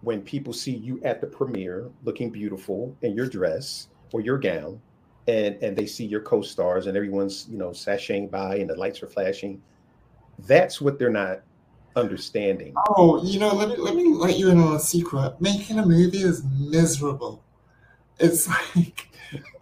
when people see you at the premiere looking beautiful in your dress or your gown, and and they see your co-stars and everyone's you know sashaying by and the lights are flashing. That's what they're not understanding. Oh you know let me let me let you in on a secret. Making a movie is miserable. It's <laughs> like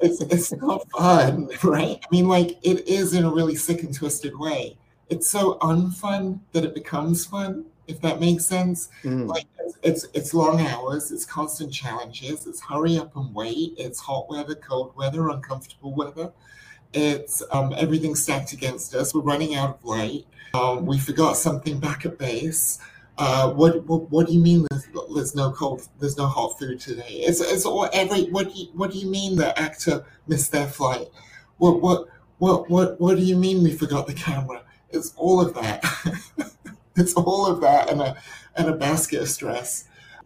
it's it's not fun <laughs> right? I mean like it is in a really sick and twisted way. It's so unfun that it becomes fun if that makes sense. Mm. Like it's, it's, it's long hours, it's constant challenges, it's hurry up and wait, it's hot weather, cold weather, uncomfortable weather. It's um, everything stacked against us. We're running out of light. Um, we forgot something back at base. Uh, what, what what do you mean there's, there's no cold there's no hot food today? It's it's all every what do you, what do you mean the actor missed their flight? What what what what what do you mean we forgot the camera? It's all of that. <laughs> <laughs> it's all of that and a and a basket of stress.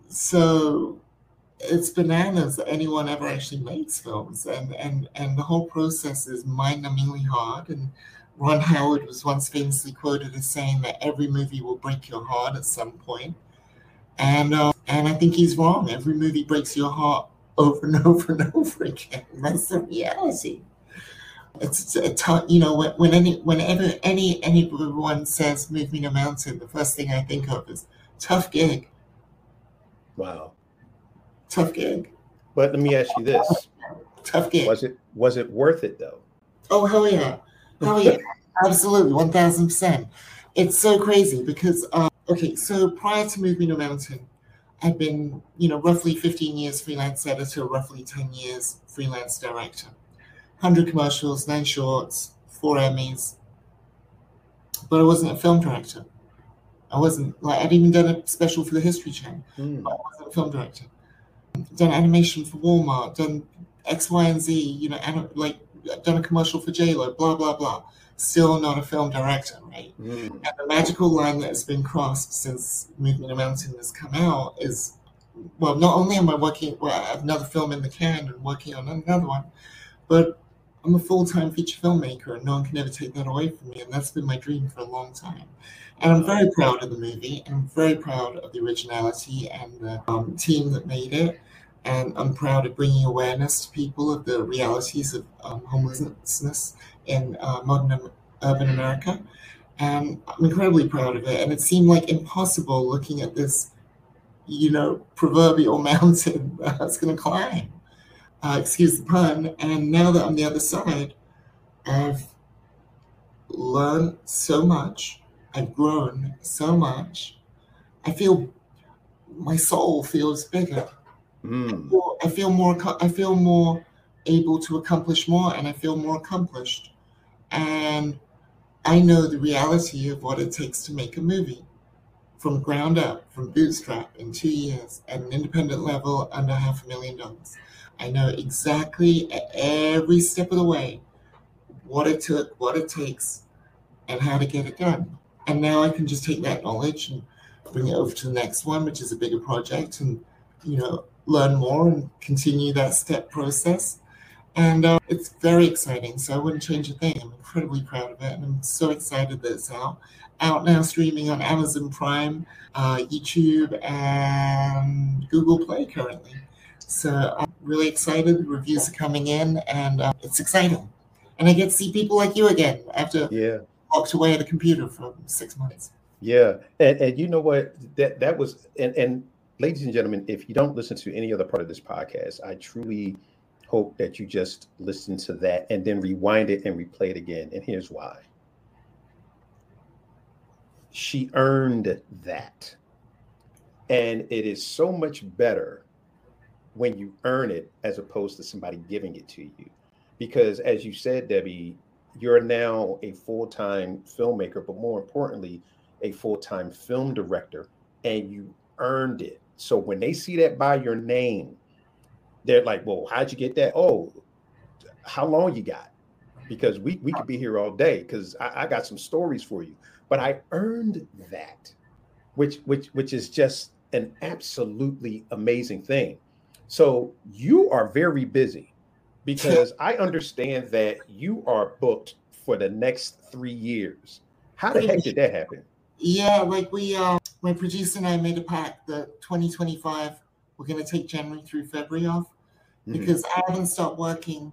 So it's bananas that anyone ever actually makes films and and and the whole process is mind-numbingly hard and ron howard was once famously quoted as saying that every movie will break your heart at some point. point and uh, and i think he's wrong every movie breaks your heart over and <laughs> over and over again that's the reality it's a tough, you know, when, when any, whenever any anyone says "Move Me No Mountain," the first thing I think of is tough gig. Wow, tough gig. But let me ask you this: tough gig. Was it was it worth it though? Oh hell yeah, hell yeah, absolutely, one thousand percent. It's so crazy because uh, okay, so prior to "Move Me No Mountain," I'd been you know roughly fifteen years freelance editor, roughly ten years freelance director 100 commercials, nine shorts, four Emmys. But I wasn't a film director. I wasn't like I'd even done a special for the History Channel, mm. but I wasn't a film director. Done animation for Walmart, done X, Y, and Z. You know, and like done a commercial for JLo, blah blah blah. Still not a film director, right? Mm. And the magical line that has been crossed since Move Me No Mountain has come out is, well, not only am I working, well, I have another film in the can and working on another one, but I'm a full time feature filmmaker, and no one can ever take that away from me. And that's been my dream for a long time. And I'm very proud of the movie, and I'm very proud of the originality and the um, team that made it. And I'm proud of bringing awareness to people of the realities of um, homelessness in uh, modern urban America. And I'm incredibly proud of it. And it seemed like impossible looking at this, you know, proverbial <laughs> mountain that's going to climb uh, excuse the pun. And now that I'm the other side, I've learned so much. I've grown so much. I feel my soul feels bigger. Mm. I, feel, I feel more. I feel more able to accomplish more, and I feel more accomplished. And I know the reality of what it takes to make a movie from ground up, from bootstrap in two years at an independent level under half a million dollars. I know exactly at every step of the way what it took, what it takes, and how to get it done. And now I can just take that knowledge and bring it over to the next one, which is a bigger project, and you know, learn more and continue that step process. And uh, it's very exciting. So I wouldn't change a thing. I'm incredibly proud of it, and I'm so excited that it's out. Out now, streaming on Amazon Prime, uh, YouTube, and Google Play currently. So I'm really excited. The reviews are coming in, and uh, it's exciting. And I get to see people like you again after yeah walked away at a computer for six months. Yeah, and, and you know what? That that was and and ladies and gentlemen, if you don't listen to any other part of this podcast, I truly hope that you just listen to that and then rewind it and replay it again. And here's why. She earned that. And it is so much better when you earn it as opposed to somebody giving it to you. Because as you said, Debbie, you're now a full-time filmmaker, but more importantly, a full-time film director, and you earned it. So when they see that by your name, they're like, "Well, how'd you get that? Oh, how long you got?" Because we we could be here all day because I, I got some stories for you. But I earned that, which which which is just an absolutely amazing thing. So you are very busy because <laughs> I understand that you are booked for the next three years. How the heck did that happen? Yeah, like we, uh, my producer and I made a pact that 2025 we're going to take January through February off mm-hmm. because I haven't stopped working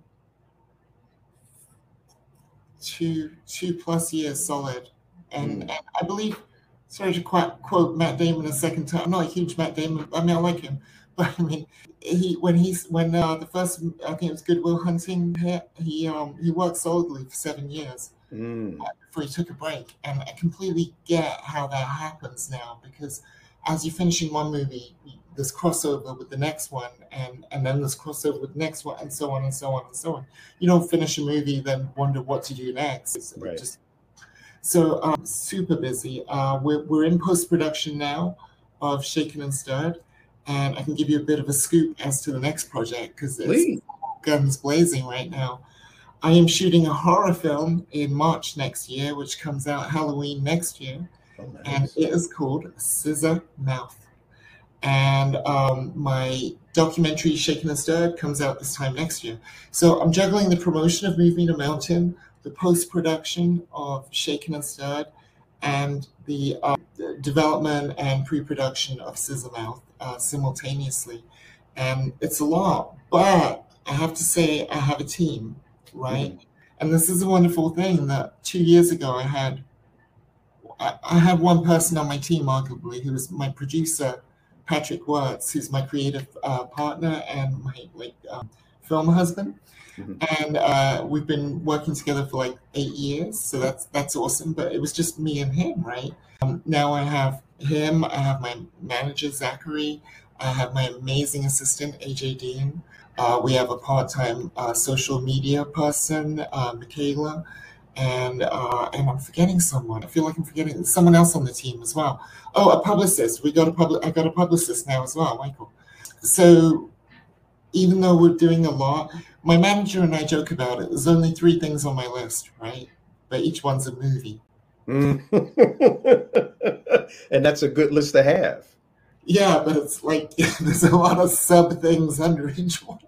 two two plus years solid, and, mm. and I believe. Sorry to quote, quote Matt Damon a second time. I'm not a huge Matt Damon. I mean, I like him, <laughs> but I mean, he when he's when uh, the first I think it was Good Will Hunting he um he worked solidly for seven years mm. before he took a break, and I completely get how that happens now because as you're finishing one movie, this crossover with the next one, and and then this crossover with the next one, and so on and so on and so on. You don't finish a movie then wonder what to do next. It's right. Just, so um, super busy. Uh, we're we're in post production now of Shaken and Stirred and I can give you a bit of a scoop as to the next project because it's guns blazing right now. I am shooting a horror film in March next year, which comes out Halloween next year, oh, nice. and it is called Scissor Mouth. And um, my documentary Shaken and Stirred comes out this time next year. So I'm juggling the promotion of Moving Me to Mountain, the post production of Shaken and Stirred, and the uh, development and pre production of Scissor Mouth uh, simultaneously. And it's a lot, but I have to say, I have a team, right? Mm-hmm. And this is a wonderful thing that two years ago I had. I, I had one person on my team, arguably, who was my producer, Patrick Wirtz, who's my creative uh, partner and my like um, film husband. Mm-hmm. And uh, we've been working together for like eight years, so that's that's awesome. But it was just me and him, right? Um, now I have him. I have my manager Zachary. I have my amazing assistant AJ Dean. Uh, we have a part-time uh, social media person, uh, Michaela, and uh, and I'm forgetting someone. I feel like I'm forgetting someone else on the team as well. Oh, a publicist. We got a public. I got a publicist now as well, Michael. So even though we're doing a lot, my manager and I joke about it. There's only three things on my list, right? But each one's a movie. Mm. <laughs> and that's a good list to have. Yeah, but it's like <laughs> there's a lot of sub things under each one.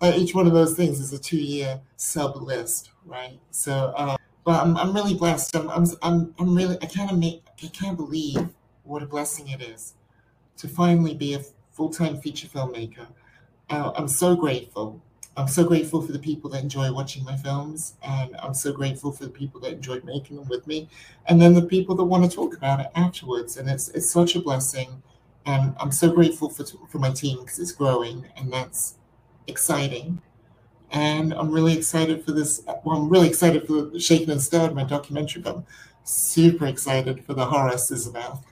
Like each one of those things is a two year sub list, right? So, uh, but I'm, I'm really blessed. I'm, I'm, I'm, I'm really, I can't, make, I can't believe what a blessing it is to finally be a full time feature filmmaker uh, I'm so grateful. I'm so grateful for the people that enjoy watching my films, and I'm so grateful for the people that enjoyed making them with me, and then the people that want to talk about it afterwards. And it's it's such a blessing, and I'm so grateful for for my team because it's growing, and that's exciting. And I'm really excited for this. Well, I'm really excited for Shaken and Stirred, my documentary, I'm super excited for the horror Scissor Mouth.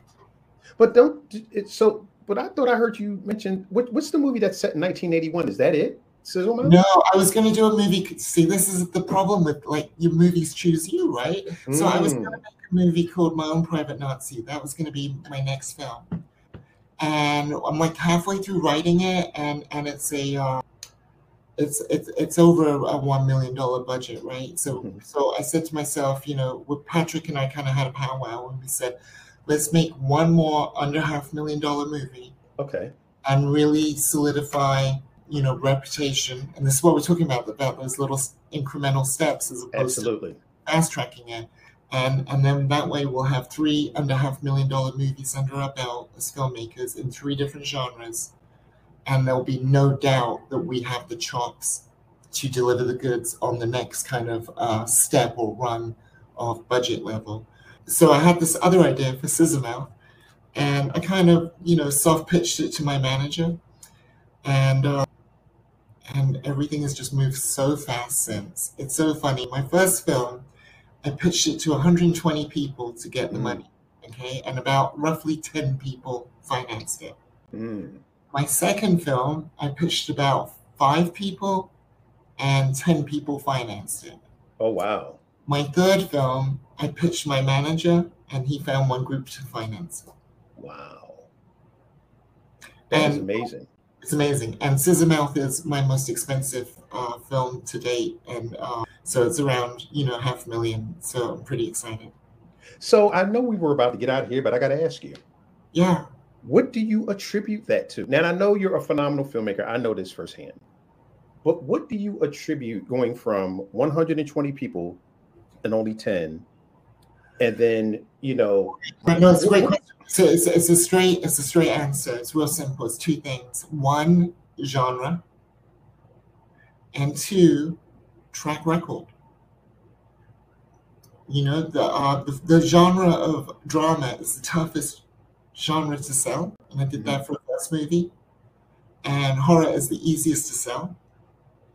But don't it's so but I thought I heard you mention what, what's the movie that's set in 1981? Is that it? Sizzleman? No, I was going to do a movie. See, this is the problem with like your movies choose you, right? Mm. So I was going to make a movie called My Own Private Nazi. That was going to be my next film, and I'm like halfway through writing it, and and it's a uh, it's it's it's over a one million dollar budget, right? So Mhm. so I said to myself, you know, with Patrick and I kind of had a powwow, and we said, let's make one more under half million dollar movie Okay. and really solidify, you know, reputation. And this is what we're talking about about those little incremental steps as opposed Absolutely. to fast tracking it. And and then that way we'll have three under half million dollar movies under our belt as filmmakers in three different genres. And there'll be no doubt that we have the chops to deliver the goods on the next kind of uh, step or run of budget level. So I had this other idea for Scissormouth, and I kind of, you know, soft pitched it to my manager, and uh, and everything has just moved so fast since. It's so funny. My first film, I pitched it to 120 people to get the Mm. money, okay, and about roughly 10 people financed it. Mm. My second film, I pitched about five people, and 10 people financed it. Oh wow. My third film, I pitched my manager, and he found one group to finance it. Wow. That is amazing. It's amazing. And Scissormouth is my most expensive uh, film to date, and uh, so it's around you know half a million. So I'm pretty excited. So I know we were about to get out of here, but I got to ask you, Yeah. what do you attribute that to? Now I know you're a phenomenal filmmaker. I know this firsthand. But what do you attribute going from 120 people and only 10, and then you know, But no, it's a great question. So it's, it's a straight it's a straight answer. It's real simple. It's two things. One, genre, and two, track record. You know, the uh, the, the genre of drama is the toughest genre to sell, and I did that for the first movie. And horror is the easiest to sell.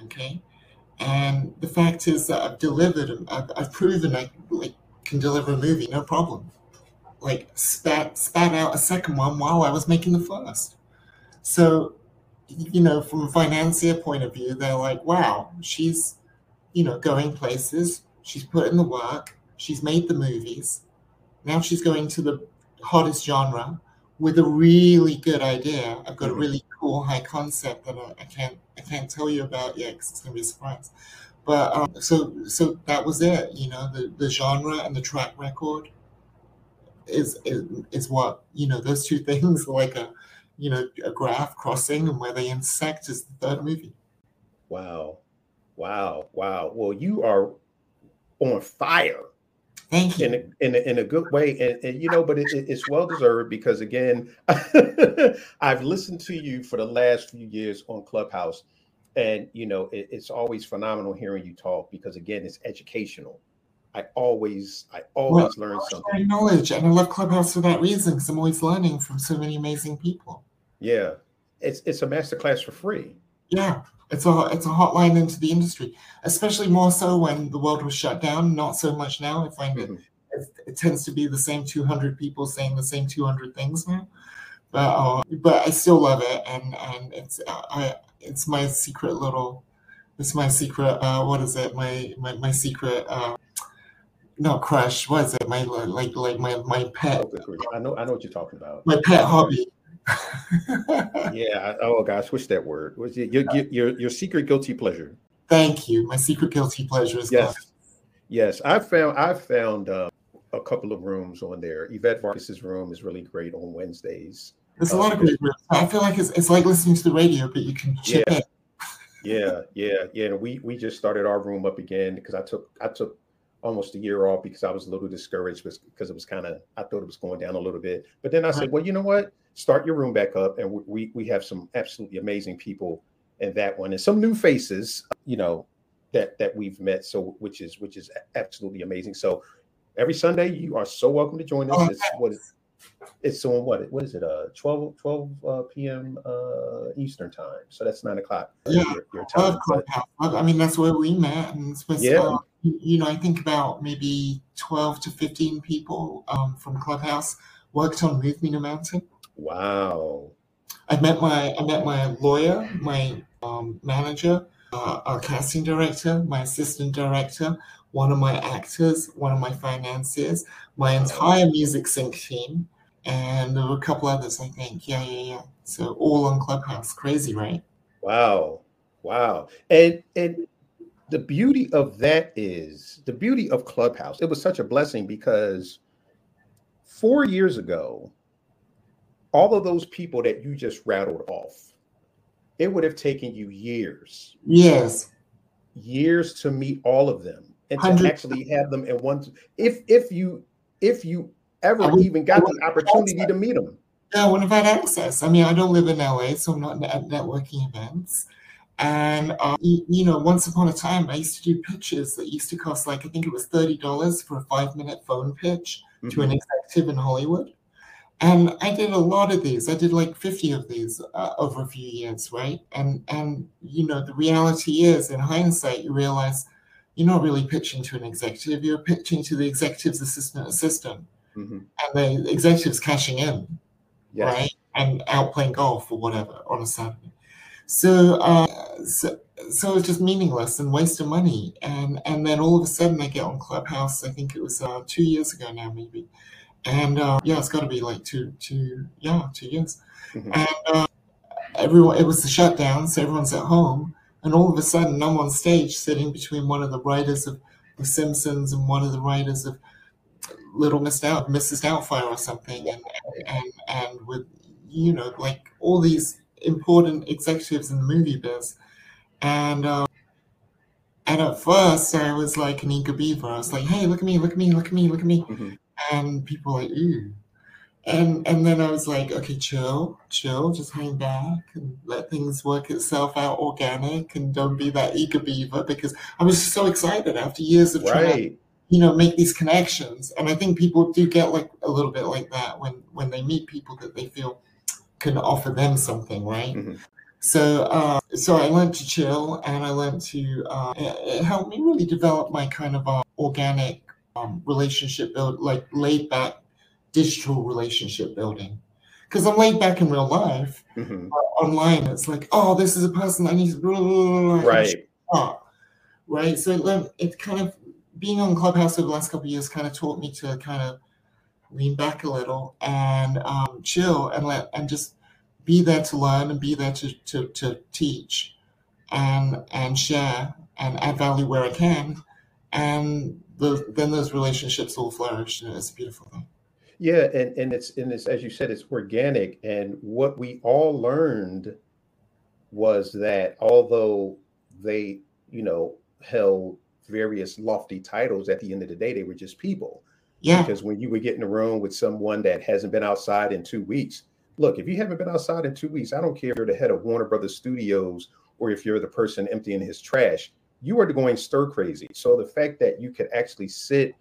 Okay, and the fact is that I've delivered. I've, I've proven I like can deliver a movie, no problem like spat spat out a second one while I was making the first. So, you know, from a financier point of view, they're like, wow, she's, you know, going places. She's put in the work. She's made the movies. Now she's going to the hottest genre with a really good idea. I've got a Mhm. really cool high concept that I, I can't I can't tell you about yet because it's gonna be a surprise. But um, so so that was it. You know, the the genre and the track record is is, is what you know those two <laughs> things like a you know a graph crossing and where they intersect is the third movie wow, wow, wow. Well, you are on fire. thank you in a, in a, in a good way and, and you know but it- it's well deserved because again <laughs> i've listened to you for the last few years on clubhouse and you know it, it's always phenomenal hearing you talk because again it's educational. I always i always learn something. knowledge and i love clubhouse for that reason because i'm always learning from so many amazing people. Yeah. It's it's a master class for free. Yeah. It's a it's a hotline into the industry especially more so when the world was shut down. Not so much now. I find it Mhm. it, it tends to be the same 200 people saying the same 200 things now. But uh, but i still love it and and it's uh, i it's my secret little it's my secret uh what is it? My my, my secret uh not crush what is it? My like like my my pet. Oh, i know i know what you're talking about. My pet hobby. <laughs> Yeah oh gosh what's that word. What's it, your, your your your secret guilty pleasure? Thank you. My secret guilty pleasure is Yes, yes. I found I found uh, a couple of rooms on there. Yvette Vargas's room is really great on Wednesdays. There's a oh, lot of great rooms. I feel like it's, it's like listening to the radio, but you can chip Yeah. in. Yeah, yeah, yeah. And we we just started our room up again because I took I took almost a year off because I was a little discouraged because it was kind of I thought it was going down a little bit. But then I said, well, you know what? Start your room back up, and we we, have some absolutely amazing people in that one, and some new faces, you know, that that we've met. So which is which is absolutely amazing. So every Sunday you are so welcome to join us. Oh, It's what it's on what what is it? Uh 12 12 uh, p.m. uh Eastern time. So that's nine o'clock Yeah. your, your I time. But Clubhouse. I mean, that's where we met, and with, Yeah. uh, you know, I think about maybe twelve to fifteen people um, from Clubhouse worked on Move Me No Mountain. wow. I met my I met my lawyer, my um, manager, uh, our casting director, my assistant director. one of my actors, one of my financiers, my entire music sync team, and there were a couple others, I think. Yeah, yeah, yeah. So all on Clubhouse. Crazy, right? Wow. Wow. And and the beauty of that is the beauty of Clubhouse. It was such a blessing because four years ago, all of those people that you just rattled off, it would have taken you years. Yes. Years to meet all of them and to 100. actually have them in one if if you if you ever even got the opportunity to meet them. Yeah, I wouldn't have had access. I mean, I don't live in LA, so I'm not at networking events. And uh, you, know, once upon a time, I used to do pitches that used to cost like I think it was thirty dollars for a five-minute phone pitch mm-hmm. to an mm-hmm. executive in Hollywood. And I did a lot of these. I did like fifty of these uh, over a few years, right? And and you know, the reality is, in hindsight, you realize you're not really pitching to an executive. You're pitching to the executive's assistant assistant, mm-hmm. and the executive's cashing in, yes. right? And out playing golf or whatever on a Saturday. So, uh, so, so it's just meaningless and waste of money. And and then all of a sudden, I get on Clubhouse. I think it was uh, two years ago now, maybe. And uh, yeah, it's got to be like two, two, yeah, two years. Mm-hmm. And uh, everyone, it was the shutdown, so everyone's at home. And all of a sudden, I'm on stage sitting between one of the writers of The Simpsons and one of the writers of Little Miss Out, Mrs. Doubtfire or something, and and and with you know like all these important executives in the movie biz. And um, and at first I was like an eager beaver. I was like, hey, look at me, look at me, look at me, look at me. Mm-hmm. And people were like, ooh. And and then I was like, okay, chill, chill, just hang back and let things work itself out organic and don't be that eager beaver because I was just so excited after years of trying right. to, you know, make these connections. And I think people do get like a little bit like that when when they meet people that they feel can offer them something, right? Mm-hmm. So, uh, so I learned to chill, and I learned to. Uh, it, it, helped me really develop my kind of uh, organic um, relationship build, like laid back digital relationship building. Because I'm laid back in real life. Mm-hmm. online, it's like, oh, this is a person I need to. Blah, blah, blah, right. <laughs> right. So it, learned, it kind of being on Clubhouse over the last couple years kind of taught me to kind of lean back a little and um, chill and let and just be there to learn and be there to, to, to teach and and share and add value where I can and the, then those relationships will flourish and it's a beautiful thing. Yeah, and, and it's and it's as you said, it's organic. And what we all learned was that although they, you know, held various lofty titles, at the end of the day, they were just people. Yeah. Because when you would get in a room with someone that hasn't been outside in two weeks, look, if you haven't been outside in two weeks, I don't care if you're the head of Warner Brothers Studios or if you're the person emptying his trash, you are going stir crazy. So the fact that you could actually sit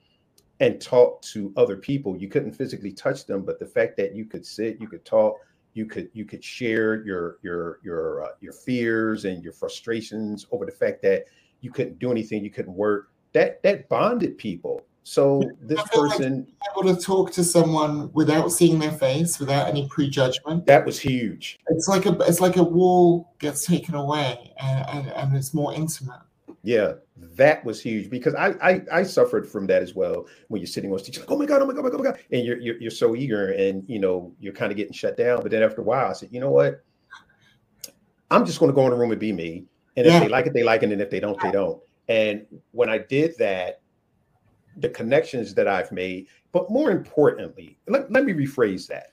and talk to other people, you couldn't physically touch them, but the fact that you could sit, you could talk, you could you could share your your your uh, your fears and your frustrations over the fact that you couldn't do anything, you couldn't work. That that bonded people so <laughs> this person like able to talk to someone without seeing their face, without any prejudgment. That was huge. It's like a it's like a wall gets taken away and, and, and it's more intimate. Yeah, that was huge because I, I I suffered from that as well. When you're sitting on stage, like, oh my god, oh my god, oh my god, oh my god, and you're, you're you're so eager, and you know you're kind of getting shut down. But then after a while, I said, you know what? I'm just going to go in the room and be me, and if they like it, they like it, and if they don't, they don't. And when I did that, the connections that I've made, but more importantly, let, let me rephrase that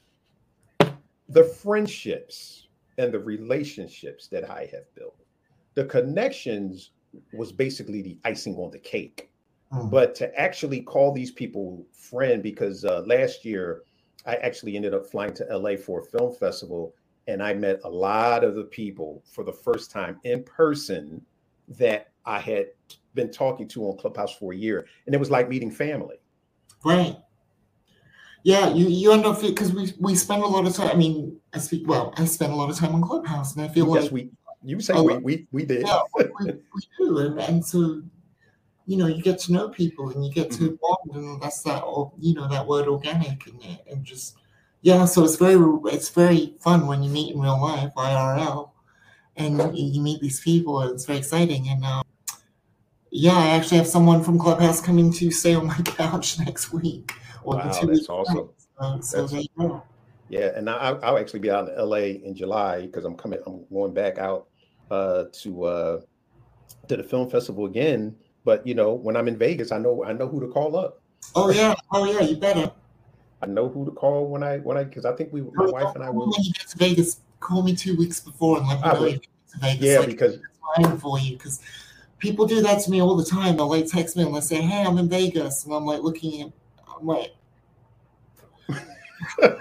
the friendships and the relationships that I have built, the connections was basically the icing on the cake. Mm. But to actually call these people friend, because uh, last year I actually ended up flying to LA for a film festival and I met a lot of the people for the first time in person that I had been talking to on Clubhouse for a year, and it was like meeting family. Right. Yeah, you you end up because we we spend a lot of time. I mean, I speak well. I spend a lot of time on Clubhouse, and I feel yes, like we you say we, we we did. Yeah, we, we, do, and, and so you know you get to know people and you get to mm-hmm. bond, and that's that you know that word organic and and just yeah. So it's very it's very fun when you meet in real life IRL, and you, meet these people, and it's very exciting. And um, Yeah, I actually have someone from Clubhouse coming to stay on my <laughs> couch next week. Or wow, that's awesome. So, so that's, there you go. Yeah, and I, will actually be out in LA in July because I'm coming. I'm going back out uh, to uh, to the film festival again. But you know, when I'm in Vegas, I know I know who to call up. Oh yeah, oh yeah, you better. I know who to call when I when I because I think we my wife and I will. When you get to Vegas, call me two weeks before and let me know you get to Vegas. Yeah, like, because fine for you because people do that to me all the time. They'll like text me and they'll say, "Hey, I'm in Vegas," and I'm like looking at, I'm like. <laughs>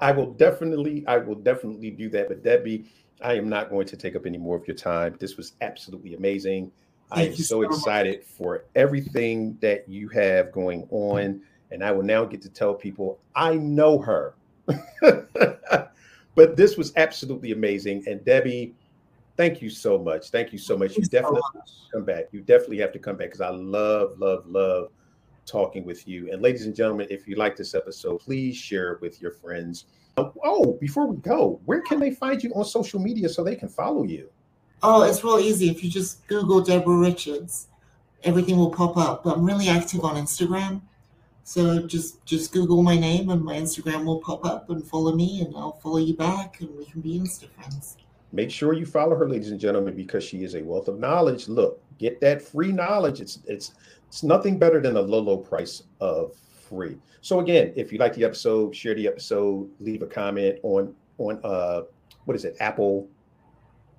I will definitely, I will definitely do that. But Debbie, I am not going to take up any more of your time. This was absolutely amazing. I am so, so excited much. for everything that you have going on. And I will now get to tell people I know her. <laughs> but this was absolutely amazing. And Debbie, thank you so much. Thank you so much. You definitely so come back. You definitely have to come back because I love, love, love talking with you. And ladies and gentlemen, if you like this episode, please share it with your friends. Um, oh, before we go, where can they find you on social media so they can follow you? Oh, it's real easy. If you just Google Deborah Richards, everything will pop up. But I'm really active on Instagram. So just just Google my name and my Instagram will pop up and follow me and I'll follow you back and we can be Insta friends. Make sure you follow her, ladies and gentlemen, because she is a wealth of knowledge. Look, get that free knowledge. It's it's it's nothing better than a low, low price of free. So again, if you like the episode, share the episode, leave a comment on on uh what is it, Apple,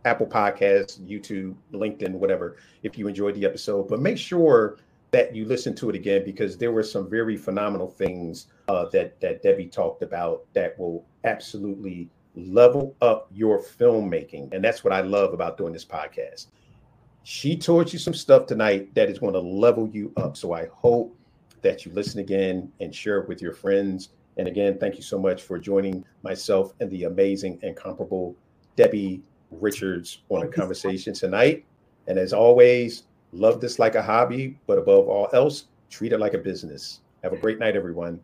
Apple Podcasts, YouTube, LinkedIn, whatever, if you enjoyed the episode. But make sure that you listen to it again because there were some very phenomenal things uh, that that Debbie talked about that will absolutely level up your filmmaking, and that's what I love about doing this podcast she taught you some stuff tonight that is going to level you up. So I hope that you listen again and share it with your friends. And again, thank you so much for joining myself and the amazing and comparable Debbie Richards on a conversation tonight. And as always, love this like a hobby, but above all else, treat it like a business. Have a great night, everyone.